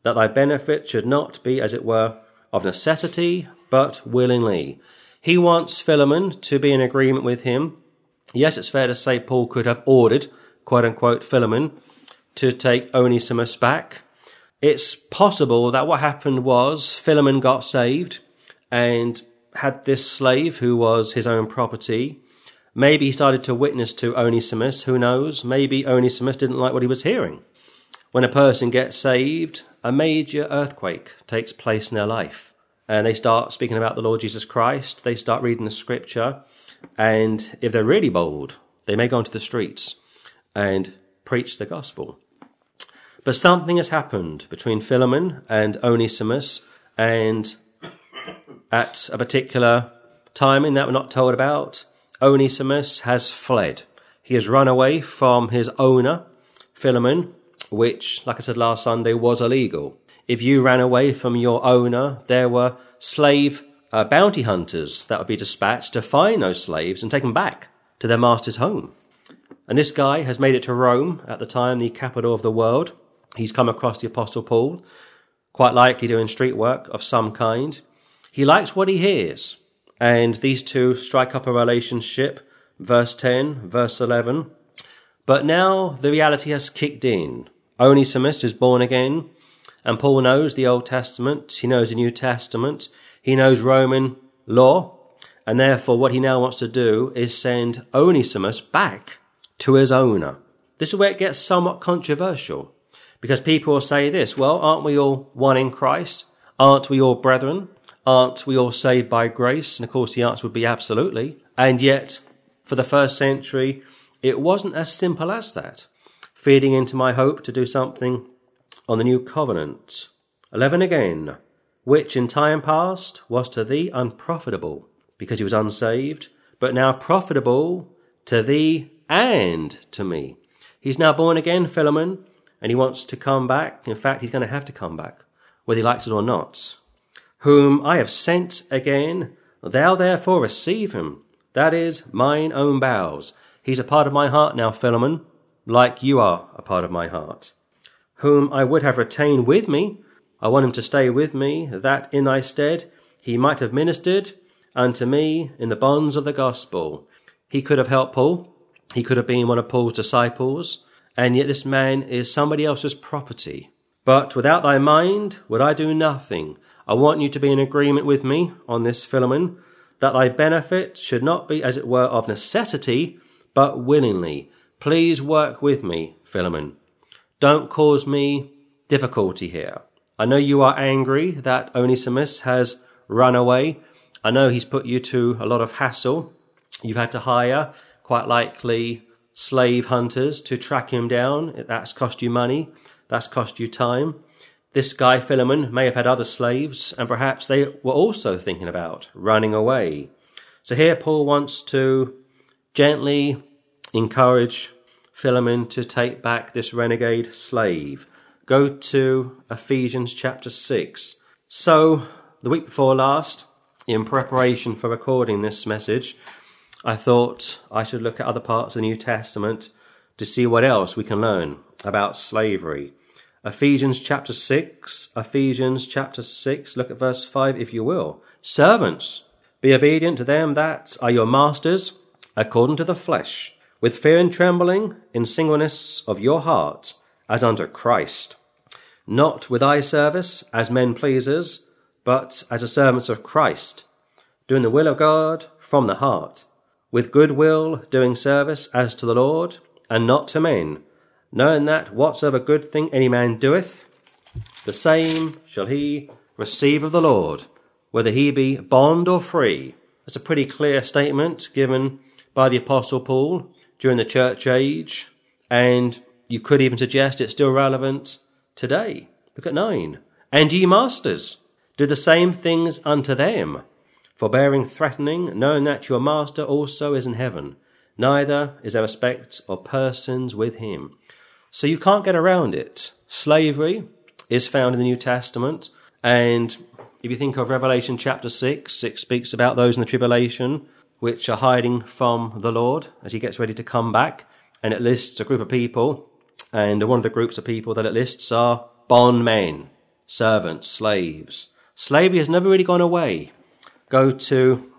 that thy benefit should not be, as it were, of necessity, but willingly. He wants Philemon to be in agreement with him. Yes, it's fair to say Paul could have ordered, quote unquote, Philemon to take Onesimus back it's possible that what happened was Philemon got saved and had this slave who was his own property. Maybe he started to witness to Onesimus, who knows? Maybe Onesimus didn't like what he was hearing. When a person gets saved, a major earthquake takes place in their life. And they start speaking about the Lord Jesus Christ, they start reading the scripture, and if they're really bold, they may go into the streets and preach the gospel. But something has happened between Philemon and Onesimus, and at a particular timing that we're not told about, Onesimus has fled. He has run away from his owner, Philemon, which, like I said last Sunday, was illegal. If you ran away from your owner, there were slave uh, bounty hunters that would be dispatched to find those slaves and take them back to their master's home. And this guy has made it to Rome, at the time the capital of the world, He's come across the Apostle Paul, quite likely doing street work of some kind. He likes what he hears, and these two strike up a relationship. Verse 10, verse 11. But now the reality has kicked in. Onesimus is born again, and Paul knows the Old Testament, he knows the New Testament, he knows Roman law, and therefore what he now wants to do is send Onesimus back to his owner. This is where it gets somewhat controversial. Because people will say this, well, aren't we all one in Christ? Aren't we all brethren? Aren't we all saved by grace? And of course, the answer would be absolutely. And yet, for the first century, it wasn't as simple as that. Feeding into my hope to do something on the new covenant. 11 again, which in time past was to thee unprofitable, because he was unsaved, but now profitable to thee and to me. He's now born again, Philemon, and he wants to come back. In fact, he's going to have to come back, whether he likes it or not. Whom I have sent again, thou therefore receive him. That is mine own bowels. He's a part of my heart now, Philemon, like you are a part of my heart. Whom I would have retained with me. I want him to stay with me, that in thy stead he might have ministered unto me in the bonds of the gospel. He could have helped Paul. He could have been one of Paul's disciples and yet this man is somebody else's property. But without thy mind would I do nothing. I want you to be in agreement with me on this, Philemon, that thy benefit should not be, as it were, of necessity, but willingly. Please work with me, Philemon. Don't cause me difficulty here. I know you are angry that Onesimus has run away. I know he's put you to a lot of hassle. You've had to hire, quite likely, slave hunters to track him down. That's cost you money. That's cost you time. This guy, Philemon, may have had other slaves, and perhaps they were also thinking about running away. So here Paul wants to gently encourage Philemon to take back this renegade slave. Go to Ephesians chapter 6. So, the week before last, in preparation for recording this message, I thought I should look at other parts of the New Testament to see what else we can learn about slavery. Ephesians chapter 6, Ephesians chapter 6, look at verse 5 if you will. Servants, be obedient to them that are your masters according to the flesh, with fear and trembling, in singleness of your heart, as unto Christ, not with eye service as men pleasers, but as the servants of Christ, doing the will of God from the heart, with good will doing service as to the Lord, and not to men, knowing that whatsoever good thing any man doeth, the same shall he receive of the Lord, whether he be bond or free. That's a pretty clear statement given by the Apostle Paul during the church age, and you could even suggest it's still relevant today. Look at 9. And ye masters, do the same things unto them, forbearing threatening, knowing that your master also is in heaven. Neither is there respect of persons with him. So you can't get around it. Slavery is found in the New Testament, and if you think of Revelation chapter 6, it speaks about those in the tribulation which are hiding from the Lord as he gets ready to come back. And it lists a group of people, and one of the groups of people that it lists are bondmen, servants, slaves. Slavery has never really gone away. Go to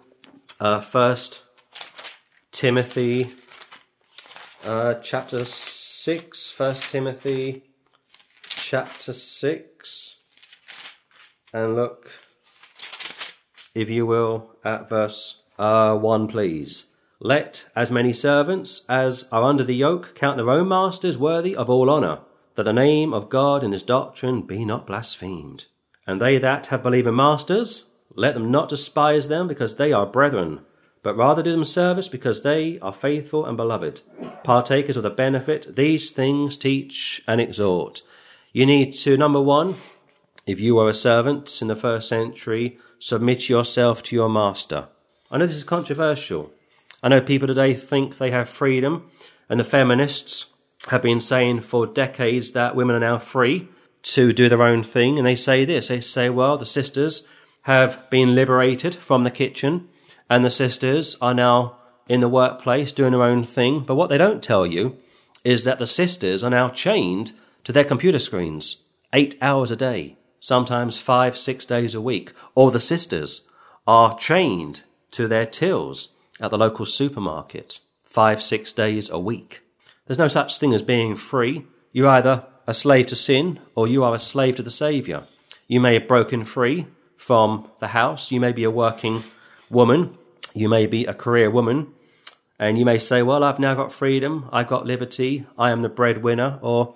uh, First Timothy uh, chapter 6, First Timothy chapter 6, and look, if you will, at verse uh, 1, please. Let as many servants as are under the yoke count their own masters worthy of all honour, that the name of God and his doctrine be not blasphemed. And they that have believing masters, let them not despise them because they are brethren, but rather do them service because they are faithful and beloved, partakers of the benefit. These things teach and exhort. You need to, number one, if you are a servant in the first century, submit yourself to your master. I know this is controversial. I know people today think they have freedom, and the feminists have been saying for decades that women are now free to do their own thing. And they say this they say, well, the sisters have been liberated from the kitchen, and the sisters are now in the workplace doing their own thing. But what they don't tell you is that the sisters are now chained to their computer screens eight hours a day, sometimes five, six days a week. Or the sisters are chained to their tills at the local supermarket five, six days a week. There's no such thing as being free. You're either a slave to sin or you are a slave to the Saviour. You may have broken free from the house. You may be a working woman. You may be a career woman. And you may say, well, I've now got freedom. I've got liberty. I am the breadwinner. Or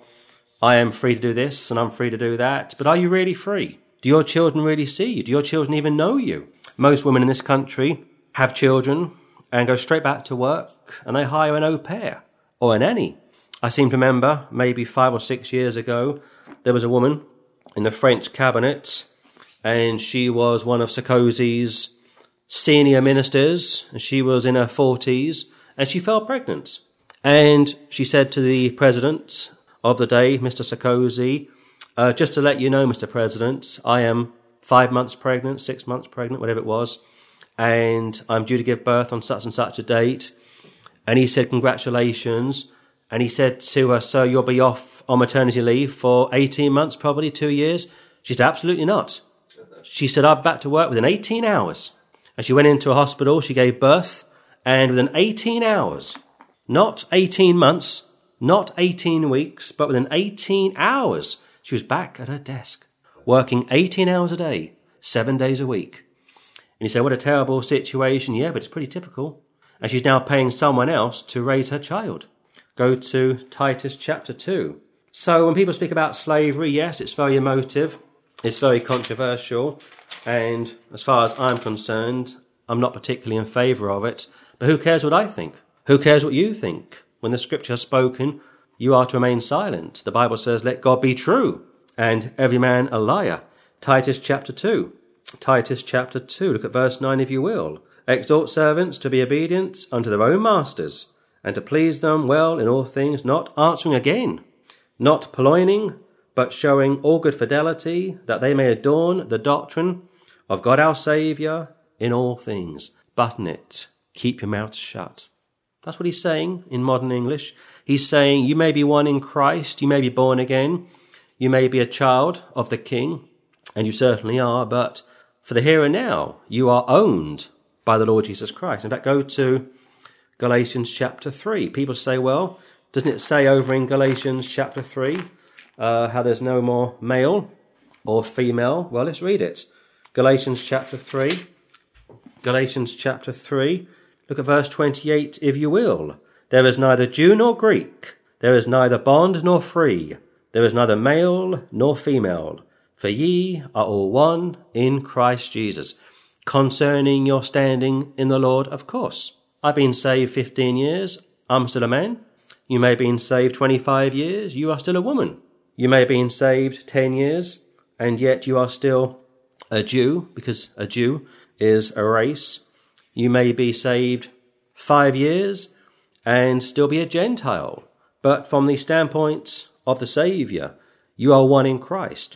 I am free to do this and I'm free to do that. But are you really free? Do your children really see you? Do your children even know you? Most women in this country have children and go straight back to work and they hire an au pair or a nanny. I seem to remember maybe five or six years ago, there was a woman in the French cabinet and she was one of Sarkozy's senior ministers. And she was in her 40s and she fell pregnant. And she said to the president of the day, Mr. Sarkozy, uh, just to let you know, Mr. President, I am five months pregnant, six months pregnant, whatever it was and I'm due to give birth on such and such a date. And he said, Congratulations. And he said to her, So you'll be off on maternity leave for 18 months, probably two years? She said, Absolutely not. She said, I'm back to work within 18 hours. And she went into a hospital, she gave birth, and within 18 hours, not 18 months, not 18 weeks, but within 18 hours, she was back at her desk, working 18 hours a day, seven days a week. And you say, what a terrible situation. Yeah, but it's pretty typical. And she's now paying someone else to raise her child. Go to Titus chapter 2. So when people speak about slavery, yes, it's very emotive, it's very controversial, and as far as I'm concerned, I'm not particularly in favour of it. But who cares what I think? Who cares what you think? When the scripture has spoken, you are to remain silent. The Bible says, let God be true, and every man a liar. Titus chapter 2. Titus chapter 2, look at verse 9 if you will. Exhort servants to be obedient unto their own masters, and to please them well in all things, not answering again, not purloining, but showing all good fidelity, that they may adorn the doctrine of God our Saviour in all things. Button it. Keep your mouth shut. That's what he's saying in modern English. He's saying, You may be one in Christ, you may be born again, You may be a child of the king, and you certainly are, but for the here and now, you are owned by the Lord Jesus Christ. In fact, go to Galatians chapter 3. People say, well, doesn't it say over in Galatians chapter 3 uh, how there's no more male or female? Well, let's read it. Galatians chapter 3. Galatians chapter 3. Look at verse 28, if you will. There is neither Jew nor Greek. There is neither bond nor free. There is neither male nor female. For ye are all one in Christ Jesus. Concerning your standing in the Lord, of course. I've been saved 15 years. I'm still a man. You may have been saved 25 years. You are still a woman. You may have been saved 10 years, and yet you are still a Jew, because a Jew is a race. You may be saved five years and still be a Gentile. But from the standpoint of the Saviour, you are one in Christ.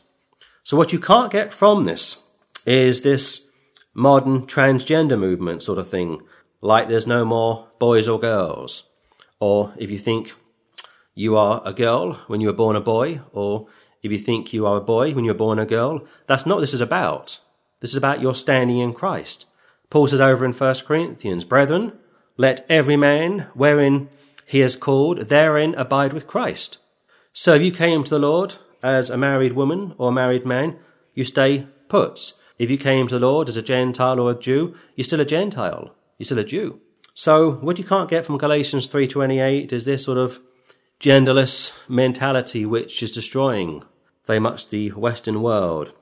So what you can't get from this is this modern transgender movement sort of thing, like there's no more boys or girls. Or if you think you are a girl when you were born a boy, or if you think you are a boy when you were born a girl, that's not what this is about. This is about your standing in Christ. Paul says over in 1 Corinthians, Brethren, let every man wherein he is called therein abide with Christ. So if you came to the Lord as a married woman or a married man, you stay put. If you came to the Lord as a Gentile or a Jew, you're still a Gentile. You're still a Jew. So what you can't get from Galatians 3.28 is this sort of genderless mentality which is destroying very much the Western world.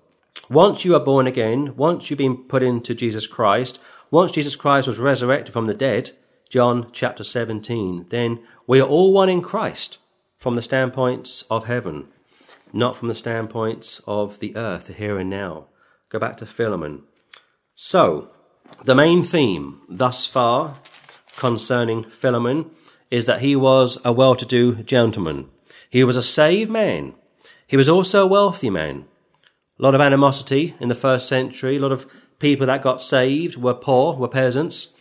Once you are born again, once you've been put into Jesus Christ, once Jesus Christ was resurrected from the dead, John chapter 17, then we are all one in Christ from the standpoints of heaven, not from the standpoints of the earth, the here and now. Go back to Philemon. So, the main theme thus far concerning Philemon is that he was a well to do gentleman. He was a saved man. He was also a wealthy man. A lot of animosity in the first century. A lot of people that got saved were poor, were peasants,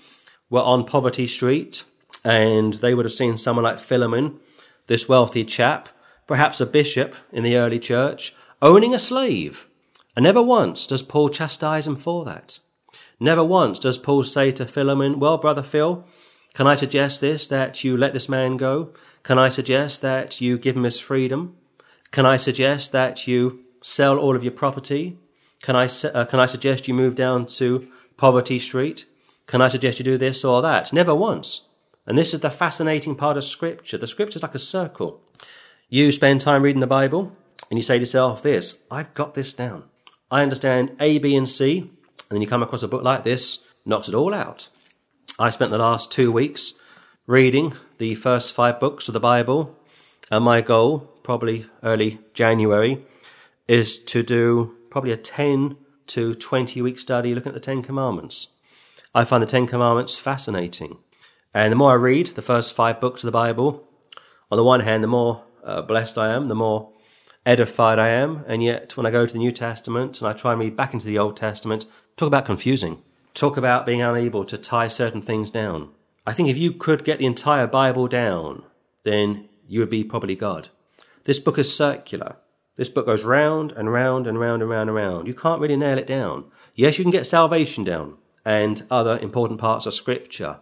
were on Poverty Street, and they would have seen someone like Philemon, this wealthy chap, perhaps a bishop in the early church, owning a slave. And never once does Paul chastise him for that. Never once does Paul say to Philemon, Well, brother Phil, can I suggest this, that you let this man go? Can I suggest that you give him his freedom? Can I suggest that you sell all of your property? Can I, uh, can I suggest you move down to Poverty Street? Can I suggest you do this or that? Never once. And this is the fascinating part of Scripture. The Scripture is like a circle. You spend time reading the Bible and you say to yourself this, I've got this down. I understand A, B, and C. And then you come across a book like this, knocks it all out. I spent the last two weeks reading the first five books of the Bible, and my goal, probably early January, is to do probably a 10 to 20 week study looking at the Ten Commandments. I find the Ten Commandments fascinating. And the more I read the first five books of the Bible, on the one hand, the more uh, blessed I am, the more edified I am. And yet, when I go to the New Testament and I try and read back into the Old Testament, talk about confusing. Talk about being unable to tie certain things down. I think if you could get the entire Bible down, then you would be probably God. This book is circular. This book goes round and round and round and round and round. You can't really nail it down. Yes, you can get salvation down and other important parts of Scripture.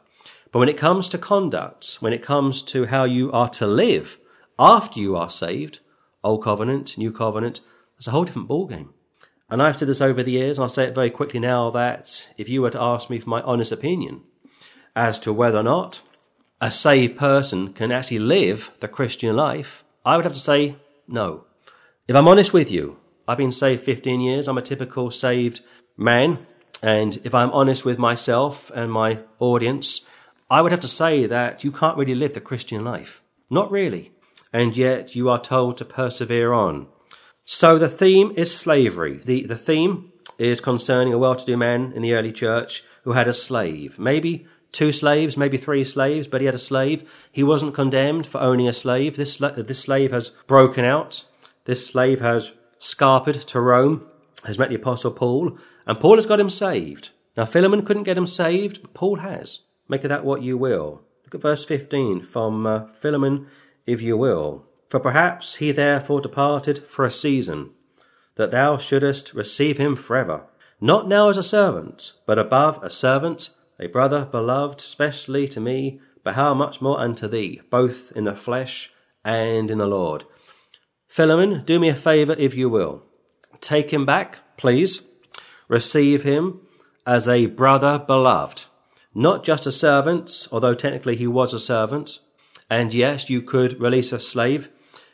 But when it comes to conduct, when it comes to how you are to live after you are saved, Old Covenant, New Covenant, it's a whole different ballgame. And I've said this over the years, and I'll say it very quickly now that if you were to ask me for my honest opinion as to whether or not a saved person can actually live the Christian life, I would have to say no. If I'm honest with you, I've been saved 15 years. I'm a typical saved man. And if I'm honest with myself and my audience, I would have to say that you can't really live the Christian life. Not really. And yet you are told to persevere on. So the theme is slavery. The, the theme is concerning a well to do man in the early church who had a slave. Maybe two slaves, maybe three slaves, but he had a slave. He wasn't condemned for owning a slave. This, this slave has broken out this slave has scarpered to Rome, has met the Apostle Paul, and Paul has got him saved. Now, Philemon couldn't get him saved, but Paul has. Make of that what you will. Look at verse 15 from uh, Philemon, if you will. For perhaps he therefore departed for a season, that thou shouldest receive him forever, not now as a servant, but above a servant, a brother beloved specially to me, but how much more unto thee, both in the flesh and in the Lord. Philemon, do me a favour if you will. Take him back, please. Receive him as a brother beloved, not just a servant, although technically he was a servant. And yes, you could release a slave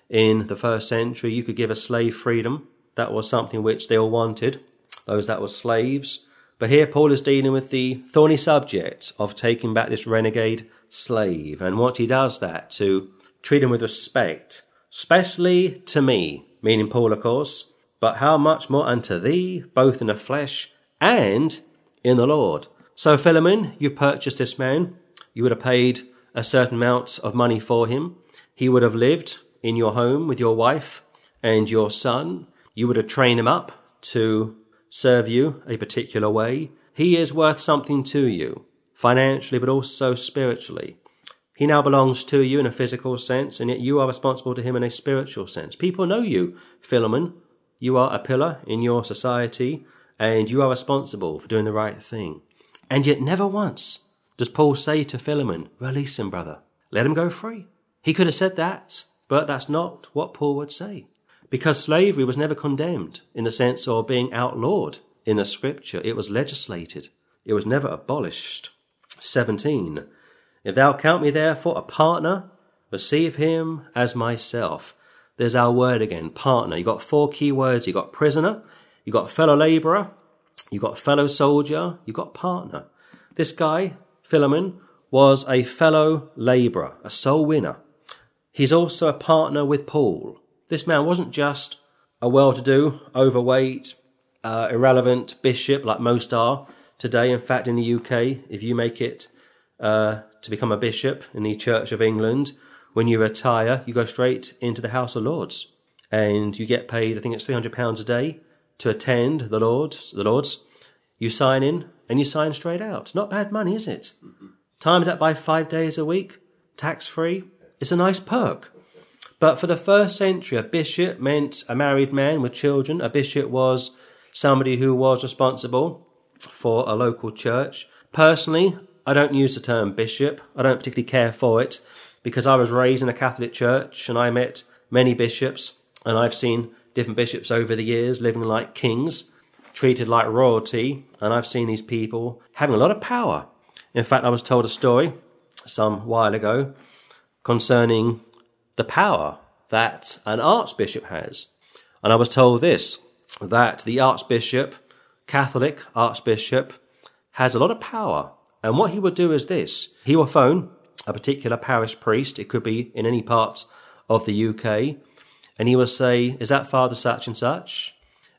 in the first century. You could give a slave freedom. That was something which they all wanted, those that were slaves. But here Paul is dealing with the thorny subject of taking back this renegade slave. And what he does that to treat him with respect, especially to me, meaning Paul, of course, but how much more unto thee, both in the flesh and in the Lord. So, Philemon, you've purchased this man. You would have paid a certain amount of money for him. He would have lived in your home with your wife and your son. You would have trained him up to serve you a particular way. He is worth something to you, financially, but also spiritually. He now belongs to you in a physical sense, and yet you are responsible to him in a spiritual sense. People know you, Philemon. You are a pillar in your society and you are responsible for doing the right thing. And yet, never once does Paul say to Philemon, Release him, brother. Let him go free. He could have said that, but that's not what Paul would say. Because slavery was never condemned in the sense of being outlawed in the scripture, it was legislated, it was never abolished. 17. If thou count me therefore a partner, receive him as myself. There's our word again, partner. You've got four key words. You've got prisoner, you got fellow labourer, you got fellow soldier, you got partner. This guy, Philemon, was a fellow labourer, a soul winner. He's also a partner with Paul. This man wasn't just a well to do, overweight, uh, irrelevant bishop like most are today. In fact, in the UK, if you make it uh, to become a bishop in the Church of England, when you retire, you go straight into the House of Lords and you get paid, I think it's £300 a day to attend the Lord's, the Lord's, you sign in and you sign straight out. Not bad money, is it? Mm-hmm. Times that by five days a week, tax free. It's a nice perk. But for the first century, a bishop meant a married man with children. A bishop was somebody who was responsible for a local church. Personally, I don't use the term bishop. I don't particularly care for it because I was raised in a Catholic church and I met many bishops and I've seen different bishops over the years living like kings, treated like royalty, and I've seen these people having a lot of power. In fact, I was told a story some while ago concerning the power that an archbishop has. And I was told this that the archbishop, Catholic archbishop, has a lot of power. And what he will do is this he will phone a particular parish priest, it could be in any part of the UK, and he will say, Is that Father such and such?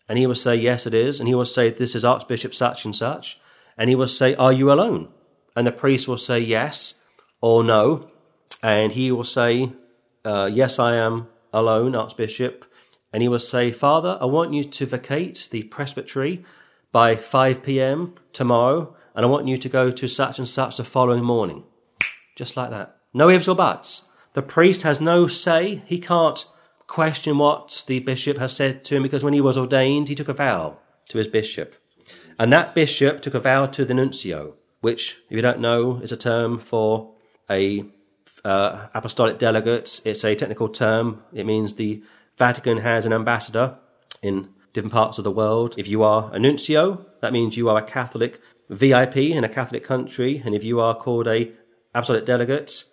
And he will say, Yes, it is. And he will say, This is Archbishop such and such. And he will say, Are you alone? And the priest will say, Yes or no. And he will say, uh, Yes, I am alone, Archbishop. And he will say, Father, I want you to vacate the presbytery by 5 p.m. tomorrow, and I want you to go to such and such the following morning. Just like that. No ifs or buts. The priest has no say. He can't question what the bishop has said to him because when he was ordained, he took a vow to his bishop. And that bishop took a vow to the nuncio, which, if you don't know, is a term for a uh, apostolic delegate. It's a technical term. It means the Vatican has an ambassador in different parts of the world. If you are a nuncio, that means you are a Catholic VIP in a Catholic country. And if you are called a apostolic delegate,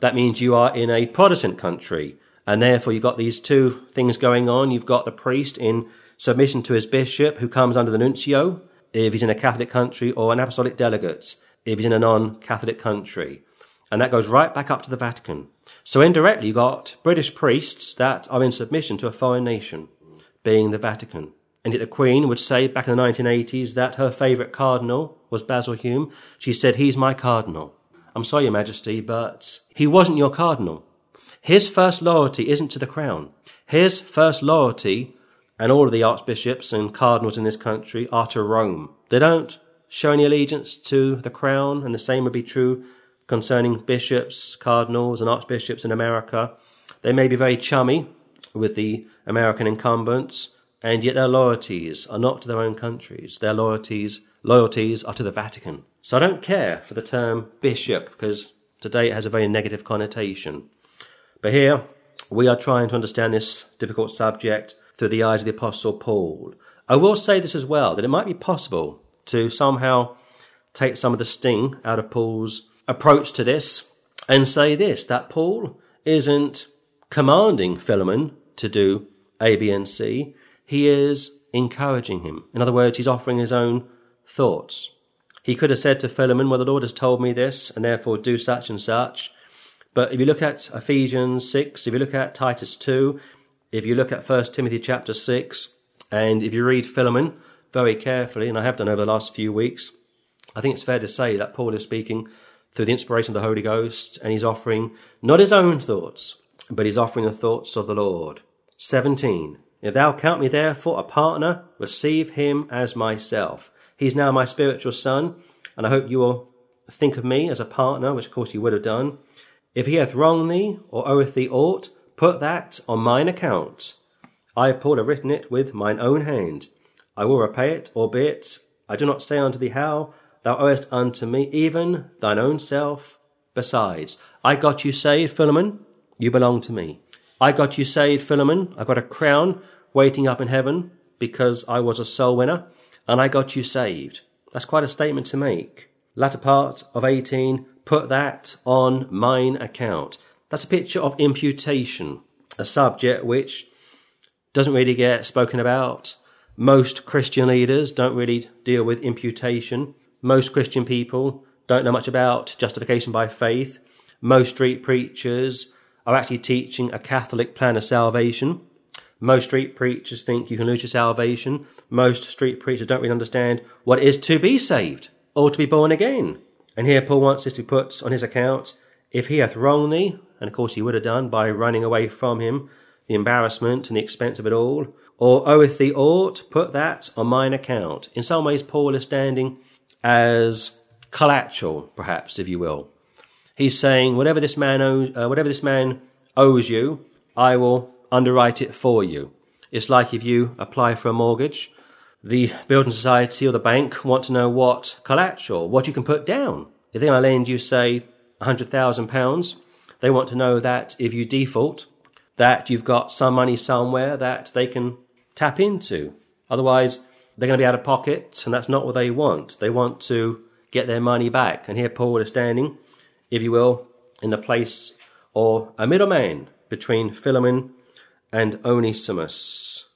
that means you are in a Protestant country. And therefore, you've got these two things going on. You've got the priest in submission to his bishop, who comes under the nuncio, if he's in a Catholic country, or an apostolic delegate, if he's in a non Catholic country. And that goes right back up to the Vatican. So indirectly, you've got British priests that are in submission to a foreign nation, being the Vatican. And yet the Queen would say back in the 1980s that her favourite cardinal was Basil Hume. She said, He's my cardinal. I'm sorry, Your Majesty, but he wasn't your cardinal. His first loyalty isn't to the crown. His first loyalty, and all of the archbishops and cardinals in this country, are to Rome. They don't show any allegiance to the crown, and the same would be true concerning bishops, cardinals, and archbishops in America. They may be very chummy with the American incumbents, and yet their loyalties are not to their own countries. Their loyalties loyalties are to the Vatican. So I don't care for the term bishop because today it has a very negative connotation. But here we are trying to understand this difficult subject through the eyes of the Apostle Paul. I will say this as well that it might be possible to somehow take some of the sting out of Paul's approach to this and say this that Paul isn't commanding Philemon to do A, B, and C. He is encouraging him. In other words, he's offering his own thoughts. He could have said to Philemon, Well, the Lord has told me this, and therefore do such and such. But if you look at Ephesians 6, if you look at Titus 2, if you look at 1 Timothy chapter 6, and if you read Philemon very carefully, and I have done over the last few weeks, I think it's fair to say that Paul is speaking through the inspiration of the Holy Ghost, and he's offering not his own thoughts, but he's offering the thoughts of the Lord. 17. If thou count me therefore a partner, receive him as myself. He's now my spiritual son, and I hope you will think of me as a partner, which of course you would have done. If he hath wronged thee, or oweth thee aught, put that on mine account. I, have Paul, have written it with mine own hand. I will repay it, albeit I do not say unto thee how thou owest unto me, even thine own self. Besides, I got you saved, Philemon, you belong to me. I got you saved, Philemon, I got a crown waiting up in heaven because I was a soul winner and I got you saved. That's quite a statement to make. Latter part of 18, put that on mine account. That's a picture of imputation, a subject which doesn't really get spoken about. Most Christian leaders don't really deal with imputation. Most Christian people don't know much about justification by faith. Most street preachers are actually teaching a Catholic plan of salvation. Most street preachers think you can lose your salvation. Most street preachers don't really understand what it is to be saved or to be born again. And here Paul wants this to put on his account. If he hath wronged thee, and of course he would have done by running away from him, the embarrassment and the expense of it all, or oweth thee aught, put that on mine account. In some ways, Paul is standing as collateral, perhaps, if you will. He's saying, whatever this man owes, uh, whatever this man owes you, I will underwrite it for you. It's like if you apply for a mortgage, the building society or the bank want to know what collateral, what you can put down. If they're going to lend you, say, £100,000, they want to know that if you default, that you've got some money somewhere that they can tap into. Otherwise, they're going to be out of pocket, and that's not what they want. They want to get their money back. And here Paul is standing, if you will, in the place or a middleman between Philemon and Onesimus.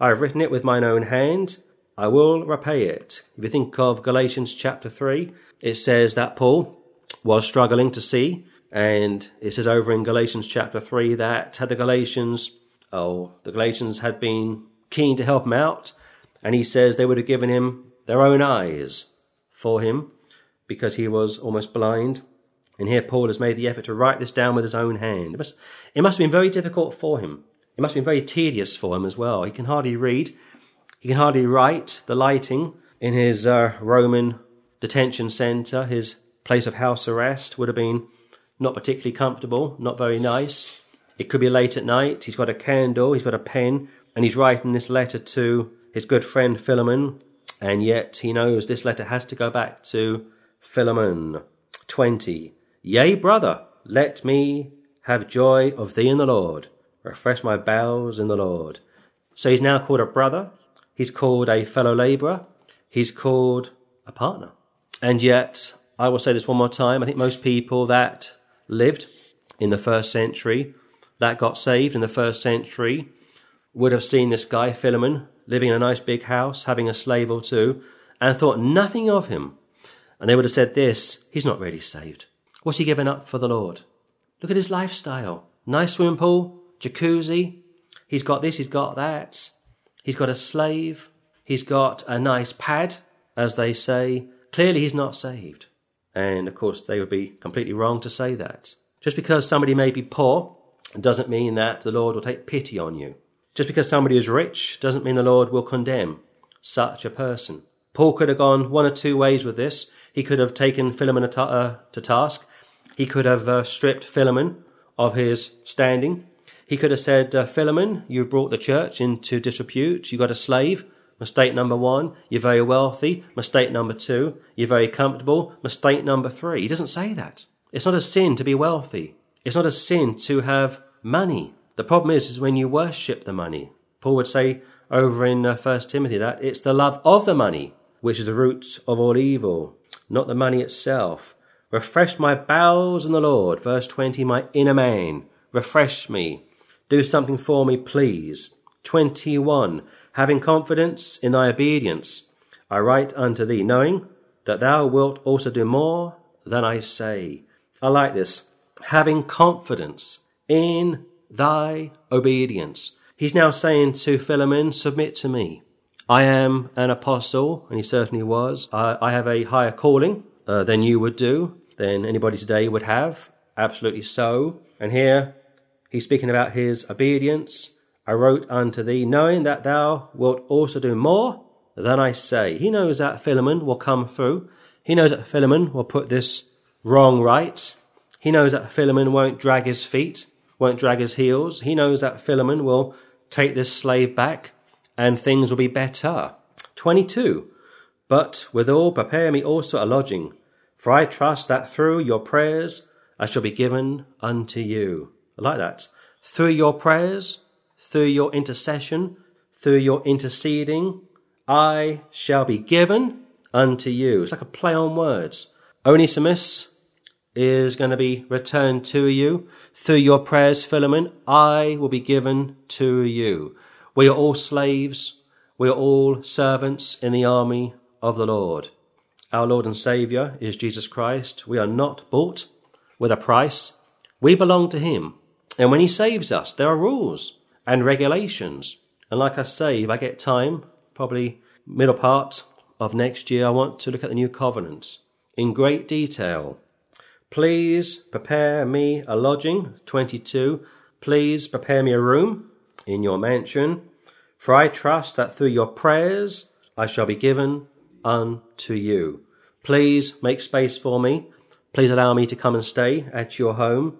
I have written it with mine own hand. I will repay it. If you think of Galatians chapter 3, it says that Paul was struggling to see, and it says over in Galatians chapter 3 that had the Galatians, oh, the Galatians had been keen to help him out, and he says they would have given him their own eyes for him because he was almost blind. And here Paul has made the effort to write this down with his own hand. It must, it must have been very difficult for him it must have been very tedious for him as well. He can hardly read, he can hardly write. The lighting in his uh, Roman detention centre, his place of house arrest, would have been not particularly comfortable, not very nice. It could be late at night. He's got a candle, he's got a pen, and he's writing this letter to his good friend Philemon, and yet he knows this letter has to go back to Philemon. 20. Yea, brother, let me have joy of thee in the Lord refresh my bowels in the Lord. So he's now called a brother, he's called a fellow laborer, he's called a partner. And yet, I will say this one more time I think most people that lived in the first century, that got saved in the first century, would have seen this guy, Philemon, living in a nice big house, having a slave or two, and thought nothing of him. And they would have said this he's not really saved. What's he given up for the Lord? Look at his lifestyle. Nice swimming pool, jacuzzi. He's got this, he's got that. He's got a slave. He's got a nice pad, as they say. Clearly, he's not saved. And of course, they would be completely wrong to say that. Just because somebody may be poor doesn't mean that the Lord will take pity on you. Just because somebody is rich doesn't mean the Lord will condemn such a person. Paul could have gone one or two ways with this. He could have taken Philemon uh, to task. He could have uh, stripped Philemon of his standing He could have said, uh, Philemon, you've brought the church into disrepute. You've got a slave. Mistake number one, you're very wealthy. Mistake number two, you're very comfortable. Mistake number three, he doesn't say that. It's not a sin to be wealthy. It's not a sin to have money. The problem is, is when you worship the money. Paul would say over in uh, 1 Timothy that it's the love of the money which is the root of all evil, not the money itself. Refresh my bowels in the Lord. Verse 20, my inner man. Refresh me. Do something for me, please. 21. Having confidence in thy obedience, I write unto thee, knowing that thou wilt also do more than I say. I like this. Having confidence in thy obedience. He's now saying to Philemon, submit to me. I am an apostle, and he certainly was. I, I have a higher calling uh, than you would do, than anybody today would have. Absolutely so. And here he's speaking about his obedience. I wrote unto thee, knowing that thou wilt also do more than I say. He knows that Philemon will come through. He knows that Philemon will put this wrong right. He knows that Philemon won't drag his feet, won't drag his heels. He knows that Philemon will take this slave back and things will be better. 22. But withal prepare me also a lodging, for I trust that through your prayers I shall be given unto you. I like that. Through your prayers, through your intercession, through your interceding, I shall be given unto you. It's like a play on words. Onesimus is going to be returned to you. Through your prayers, Philemon, I will be given to you. We are all slaves. We are all servants in the army of the Lord. Our Lord and Saviour is Jesus Christ. We are not bought with a price. We belong to Him. And when He saves us, there are rules and regulations. And like I say, if I get time, probably middle part of next year, I want to look at the new covenant in great detail. Please prepare me a lodging. 22. Please prepare me a room in your mansion, for I trust that through your prayers I shall be given unto you. Please make space for me. Please allow me to come and stay at your home.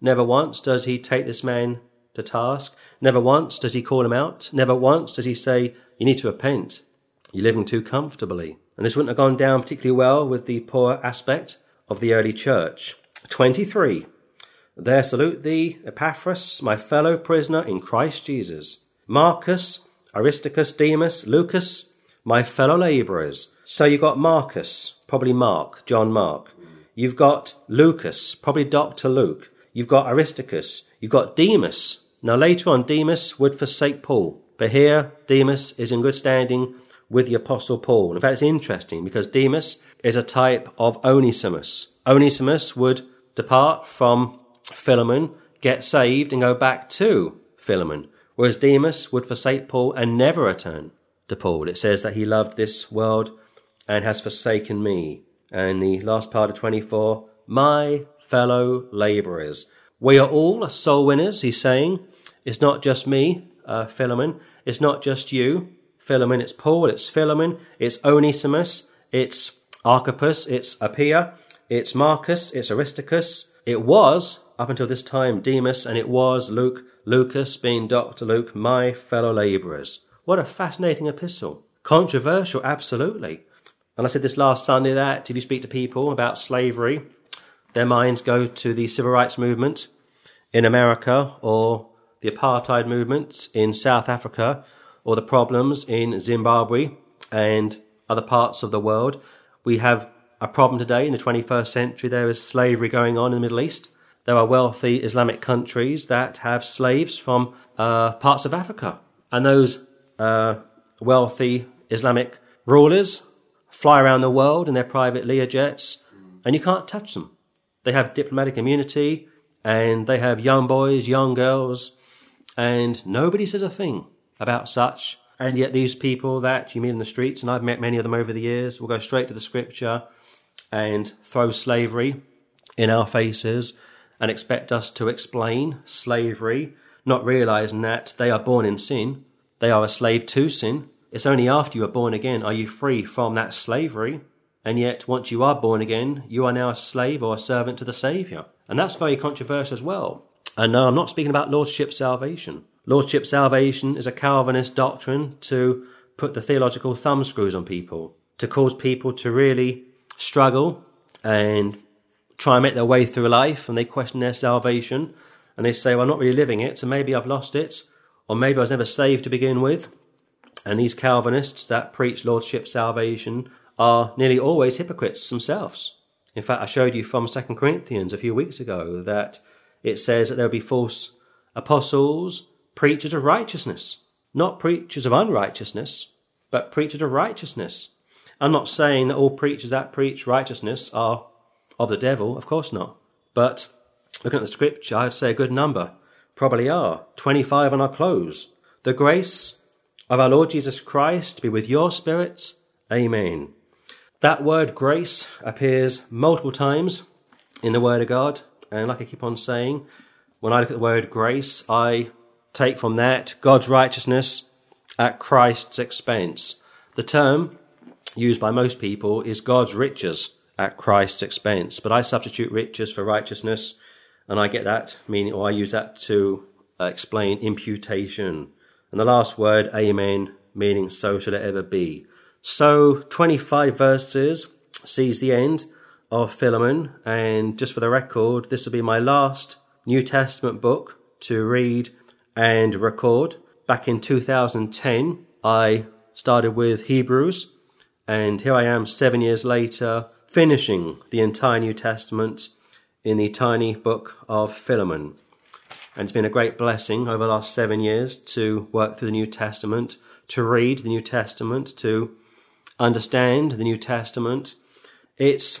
Never once does he take this man to task. Never once does he call him out. Never once does he say, You need to repent. You're living too comfortably. And this wouldn't have gone down particularly well with the poor aspect of the early church. 23. There salute thee, Epaphras, my fellow prisoner in Christ Jesus. Marcus, Aristarchus, Demas, Lucas, my fellow labourers. So you've got Marcus, probably Mark, John Mark. You've got Lucas, probably Dr. Luke. You've got Aristarchus. You've got Demas. Now later on, Demas would forsake Paul. But here, Demas is in good standing with the Apostle Paul. In fact, it's interesting because Demas is a type of Onesimus. Onesimus would depart from Philemon get saved and go back to Philemon, whereas Demas would forsake Paul and never return to Paul. It says that he loved this world and has forsaken me. And the last part of 24, my fellow laborers. We are all soul winners, he's saying. It's not just me, uh, Philemon. It's not just you, Philemon. It's Paul, it's Philemon, it's Onesimus, it's Archippus, it's Apphia, it's Marcus, it's Aristarchus. It was up until this time Demas, and it was Luke, Lucas being Dr. Luke, my fellow labourers. What a fascinating epistle. Controversial, absolutely. And I said this last Sunday that if you speak to people about slavery, their minds go to the civil rights movement in America or the apartheid movement in South Africa or the problems in Zimbabwe and other parts of the world. We have a problem today in the 21st century. There is slavery going on in the Middle East. There are wealthy Islamic countries that have slaves from uh, parts of Africa. And those uh, wealthy Islamic rulers fly around the world in their private Learjets, and you can't touch them. They have diplomatic immunity, and they have young boys, young girls, and nobody says a thing about such. And yet, these people that you meet in the streets, and I've met many of them over the years, will go straight to the scripture and throw slavery in our faces and expect us to explain slavery, not realizing that they are born in sin. They are a slave to sin. It's only after you are born again are you free from that slavery. And yet, once you are born again, you are now a slave or a servant to the Saviour. And that's very controversial as well. And no, I'm not speaking about Lordship salvation. Lordship salvation is a Calvinist doctrine to put the theological thumbscrews on people, to cause people to really struggle and try and make their way through life and they question their salvation and they say, well, I'm not really living it, so maybe I've lost it, or maybe I was never saved to begin with. And these Calvinists that preach Lordship salvation are nearly always hypocrites themselves. In fact, I showed you from 2 Corinthians a few weeks ago that it says that there will be false apostles, preachers of righteousness, not preachers of unrighteousness, but preachers of righteousness. I'm not saying that all preachers that preach righteousness are of the devil, of course not. But looking at the scripture, I'd say a good number probably are. 25 on our close. The grace of our Lord Jesus Christ be with your spirits. Amen. That word grace appears multiple times in the Word of God. And like I keep on saying, when I look at the word grace, I take from that God's righteousness at Christ's expense. The term used by most people is God's riches at Christ's expense. But I substitute riches for righteousness, and I get that meaning, or I use that to uh, explain imputation. And the last word, amen, meaning so shall it ever be. So 25 verses sees the end of Philemon, and just for the record, this will be my last New Testament book to read and record. Back in 2010, I started with Hebrews, and here I am seven years later, finishing the entire New Testament in the tiny book of Philemon. And it's been a great blessing over the last seven years to work through the New Testament, to read the New Testament, to understand the New Testament. It's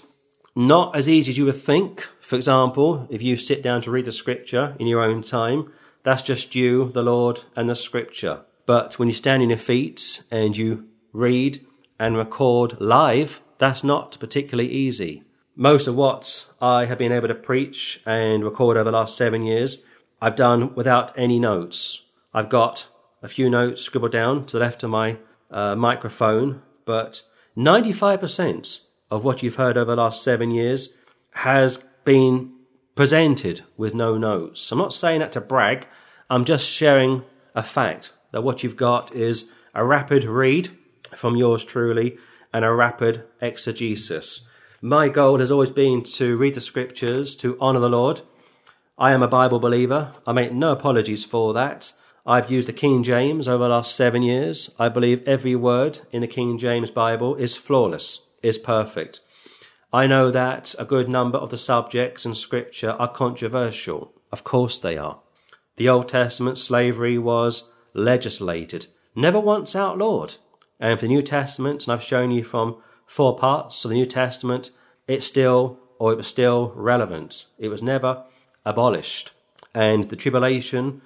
not as easy as you would think. For example, if you sit down to read the scripture in your own time, that's just you, the Lord, and the scripture. But when you stand on your feet and you read and record live, that's not particularly easy. Most of what I have been able to preach and record over the last seven years, I've done without any notes. I've got a few notes scribbled down to the left of my uh, microphone, but 95% of what you've heard over the last seven years has been presented with no notes. I'm not saying that to brag, I'm just sharing a fact that what you've got is a rapid read from yours truly and a rapid exegesis. My goal has always been to read the scriptures, to honour the Lord. I am a Bible believer. I make no apologies for that. I've used the King James over the last seven years. I believe every word in the King James Bible is flawless, is perfect. I know that a good number of the subjects in Scripture are controversial. Of course they are. The Old Testament slavery was legislated, never once outlawed. And for the New Testament, and I've shown you from four parts of the New Testament, it's still, or it was still relevant. It was never abolished. And the tribulation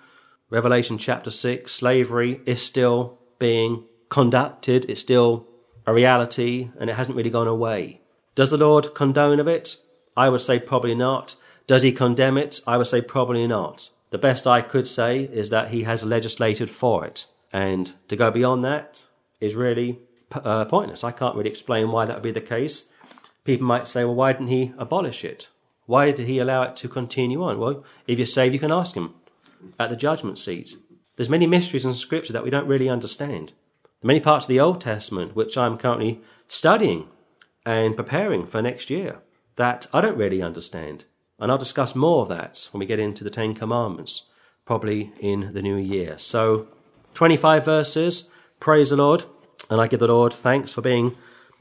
Revelation chapter 6, slavery is still being conducted, it's still a reality, and it hasn't really gone away. Does the Lord condone of it? I would say probably not. Does he condemn it? I would say probably not. The best I could say is that he has legislated for it. And to go beyond that is really uh, pointless. I can't really explain why that would be the case. People might say, well, why didn't he abolish it? Why did he allow it to continue on? Well, if you're saved, you can ask him at the judgment seat. There's many mysteries in Scripture that we don't really understand. Many parts of the Old Testament, which I'm currently studying and preparing for next year, that I don't really understand. And I'll discuss more of that when we get into the Ten Commandments, probably in the new year. So, 25 verses, praise the Lord, and I give the Lord thanks for being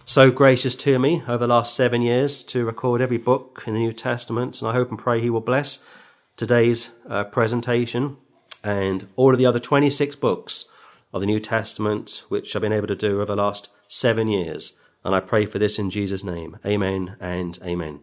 so gracious to me over the last seven years to record every book in the New Testament, and I hope and pray He will bless today's uh, presentation and all of the other 26 books of the New Testament, which I've been able to do over the last seven years. And I pray for this in Jesus' name. Amen and amen.